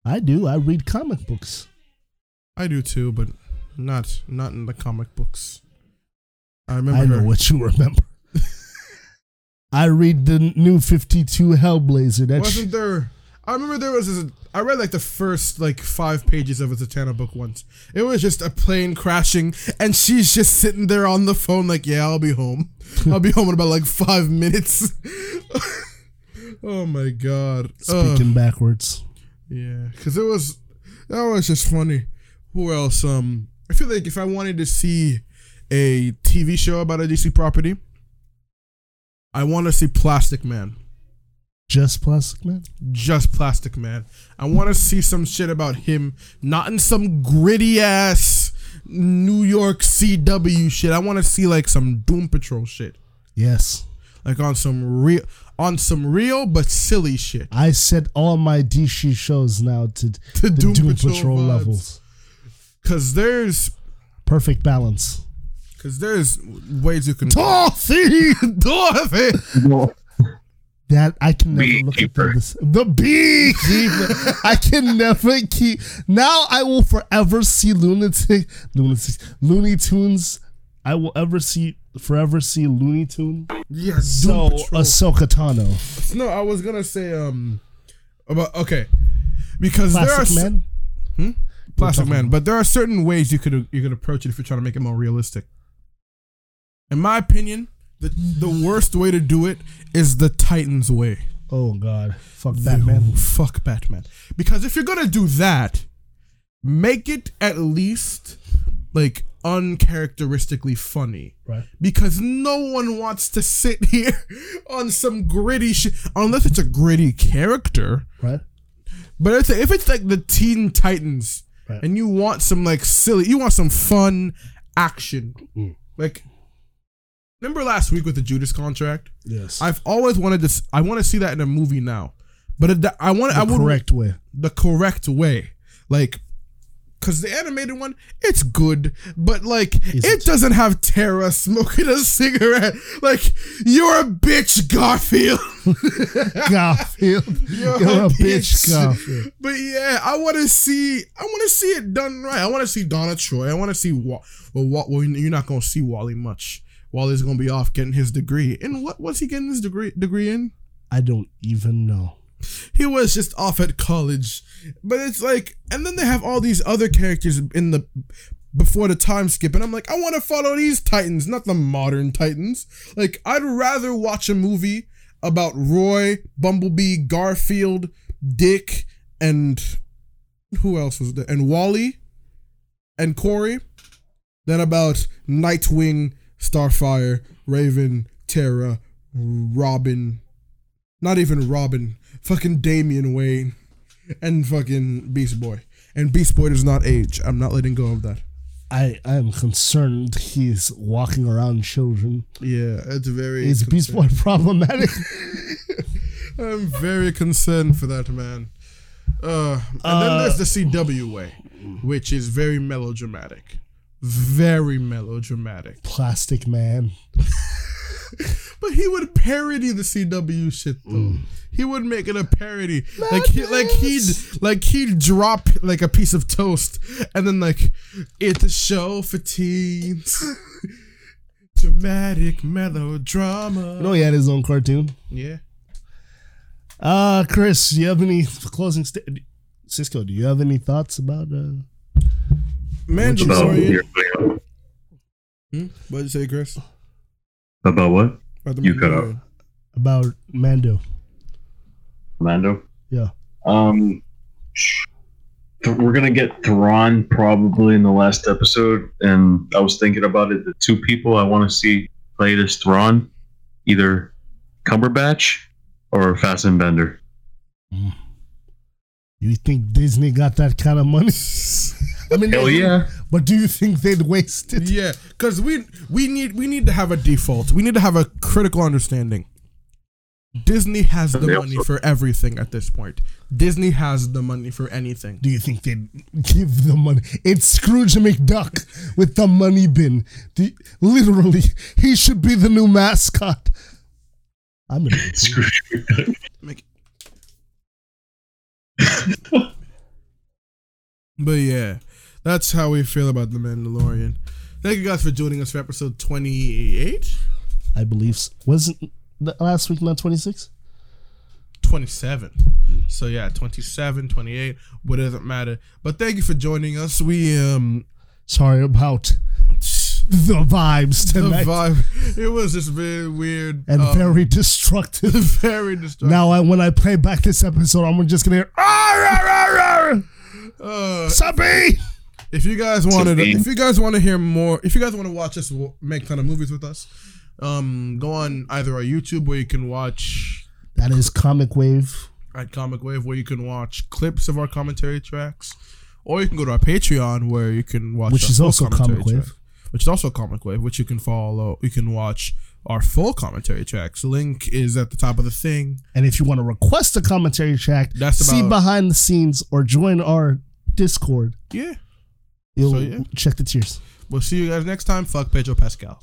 I do. I read comic books. I do too, but not not in the comic books. I remember I know her. what you remember. I read the new Fifty Two Hellblazer. That Wasn't sh- there? I remember there was. A, I read like the first like five pages of a Zatanna book once. It was just a plane crashing, and she's just sitting there on the phone, like, "Yeah, I'll be home. I'll be home in about like five minutes." oh my god! Speaking backwards. Yeah, because it was that was just funny. Who else? Um, I feel like if I wanted to see a TV show about a DC property, I want to see Plastic Man. Just Plastic Man. Just Plastic Man. I want to see some shit about him, not in some gritty ass New York CW shit. I want to see like some Doom Patrol shit, Yes. like on some real, on some real but silly shit. I set all my DC shows now to, To the Doom Doom, Patrol Patrol, levels. Cause there's, Perfect balance. cause there's ways you can. Dorothy! Dorothy! That I can never look at this. The beekeeper. I can never keep. Now I will forever see lunatic, lunatic, Looney Tunes. I will ever see forever see Looney Tune. Yes. So Doom Patrol. Ahsoka Tano. No, I was gonna say um about okay because there are Plastic Man. Hmm? Plastic Man, about- but there are certain ways you could you could approach it if you're trying to make it more realistic. In my opinion, the the worst way to do it is the Titans way. Oh God, fuck Batman. Fuck Batman. Because if you're gonna do that, make it at least like uncharacteristically funny. Right. Because no one wants to sit here on some gritty shit unless it's a gritty character. Right. But if, if it's like the Teen Titans Right. and you want some like silly, you want some fun action. Mm. Like, remember last week with the Judas contract? Yes. I've always wanted to. I want to see that in a movie now, but it, I want. The I would correct way. the correct way, like. Cause the animated one, it's good, but like it, doesn't have Tara smoking a cigarette. Like you're a bitch, Garfield. Garfield. You're, You're a a bitch, bitch, Garfield. But yeah, I want to see. I want to see it done right. I want to see Donna Troy. I want to see what. Well, what? Well, you're not gonna see Wally much. Wally's gonna be off getting his degree. And what was he getting his degree degree in? I don't even know. He was just off at college. But it's like, and then they have all these other characters in the before the time skip, and I'm like, I want to follow these Titans, not the modern Titans. Like, I'd rather watch a movie about Roy, Bumblebee, Garfield, Dick, and who else was there? And Wally and Corey than about Nightwing, Starfire, Raven, Terra, Robin, not even Robin, fucking Damian Wayne, and fucking Beast Boy. And Beast Boy does not age. I'm not letting go of that. I I am concerned he's walking around children. Yeah, it's very. Is Beast Boy problematic? I'm very concerned for that man. Uh, and then Uh, there's the CW way, which is very melodramatic. Very melodramatic. Plastic Man. But he would parody the CW shit though. He would make it a parody. Like he like he'd like he'd drop like a piece of toast and then like it's a show for teens. Dramatic melodrama. You know he had his own cartoon. Yeah. Uh Chris, do you have any closing st- Cisco, do you have any thoughts about uh Mandalorian. Hmm? What did you say, Chris? About what? About the You cut Mandalorian. out. about Mando? Mando. Yeah. Um, th- we're gonna get Thrawn probably in the last episode, and I was thinking about it. The two people I want to see play this Thrawn, either Cumberbatch or Fassbender. You think Disney got that kind of money? I mean, Hell yeah. But do you think they'd waste it? Yeah, because we we need we need to have a default. We need to have a critical understanding. Disney has the They money also- for everything at this point. Disney has the money for anything. Do you think they'd give the money? It's Scrooge McDuck with the money bin. Do you- literally, he should be the new mascot. I'm gonna Scrooge McDuck. But yeah, that's how we feel about the Mandalorian. Thank you guys for joining us for episode twenty eight. I believe wasn't the last week not 26? 27. So yeah, 27, 28, what doesn't matter. But thank you for joining us. We um Sorry about the vibes the tonight. vibe. It was just very weird and um, very destructive. very destructive. Now, I, when I play back this episode, I'm just gonna hear. "Ah, rah, rah, rah." Uh, Sabi! If you guys wanted, Sabine. if you guys want to hear more, if you guys want to watch us make fun of movies with us, um, go on either our YouTube where you can watch That is Comic Wave. at Comic Wave where you can watch clips of our commentary tracks, or you can go to our Patreon where you can watch Which is also commentary Comic Wave. track, which is also Comic Wave, which you can follow. You can watch our full commentary tracks. Link is at the top of the thing. And if you want to request a commentary track, That's see behind the scenes, or join our Discord, Yeah, you'll So, yeah. check the tears. we'll see you guys next time. Fuck Pedro Pascal.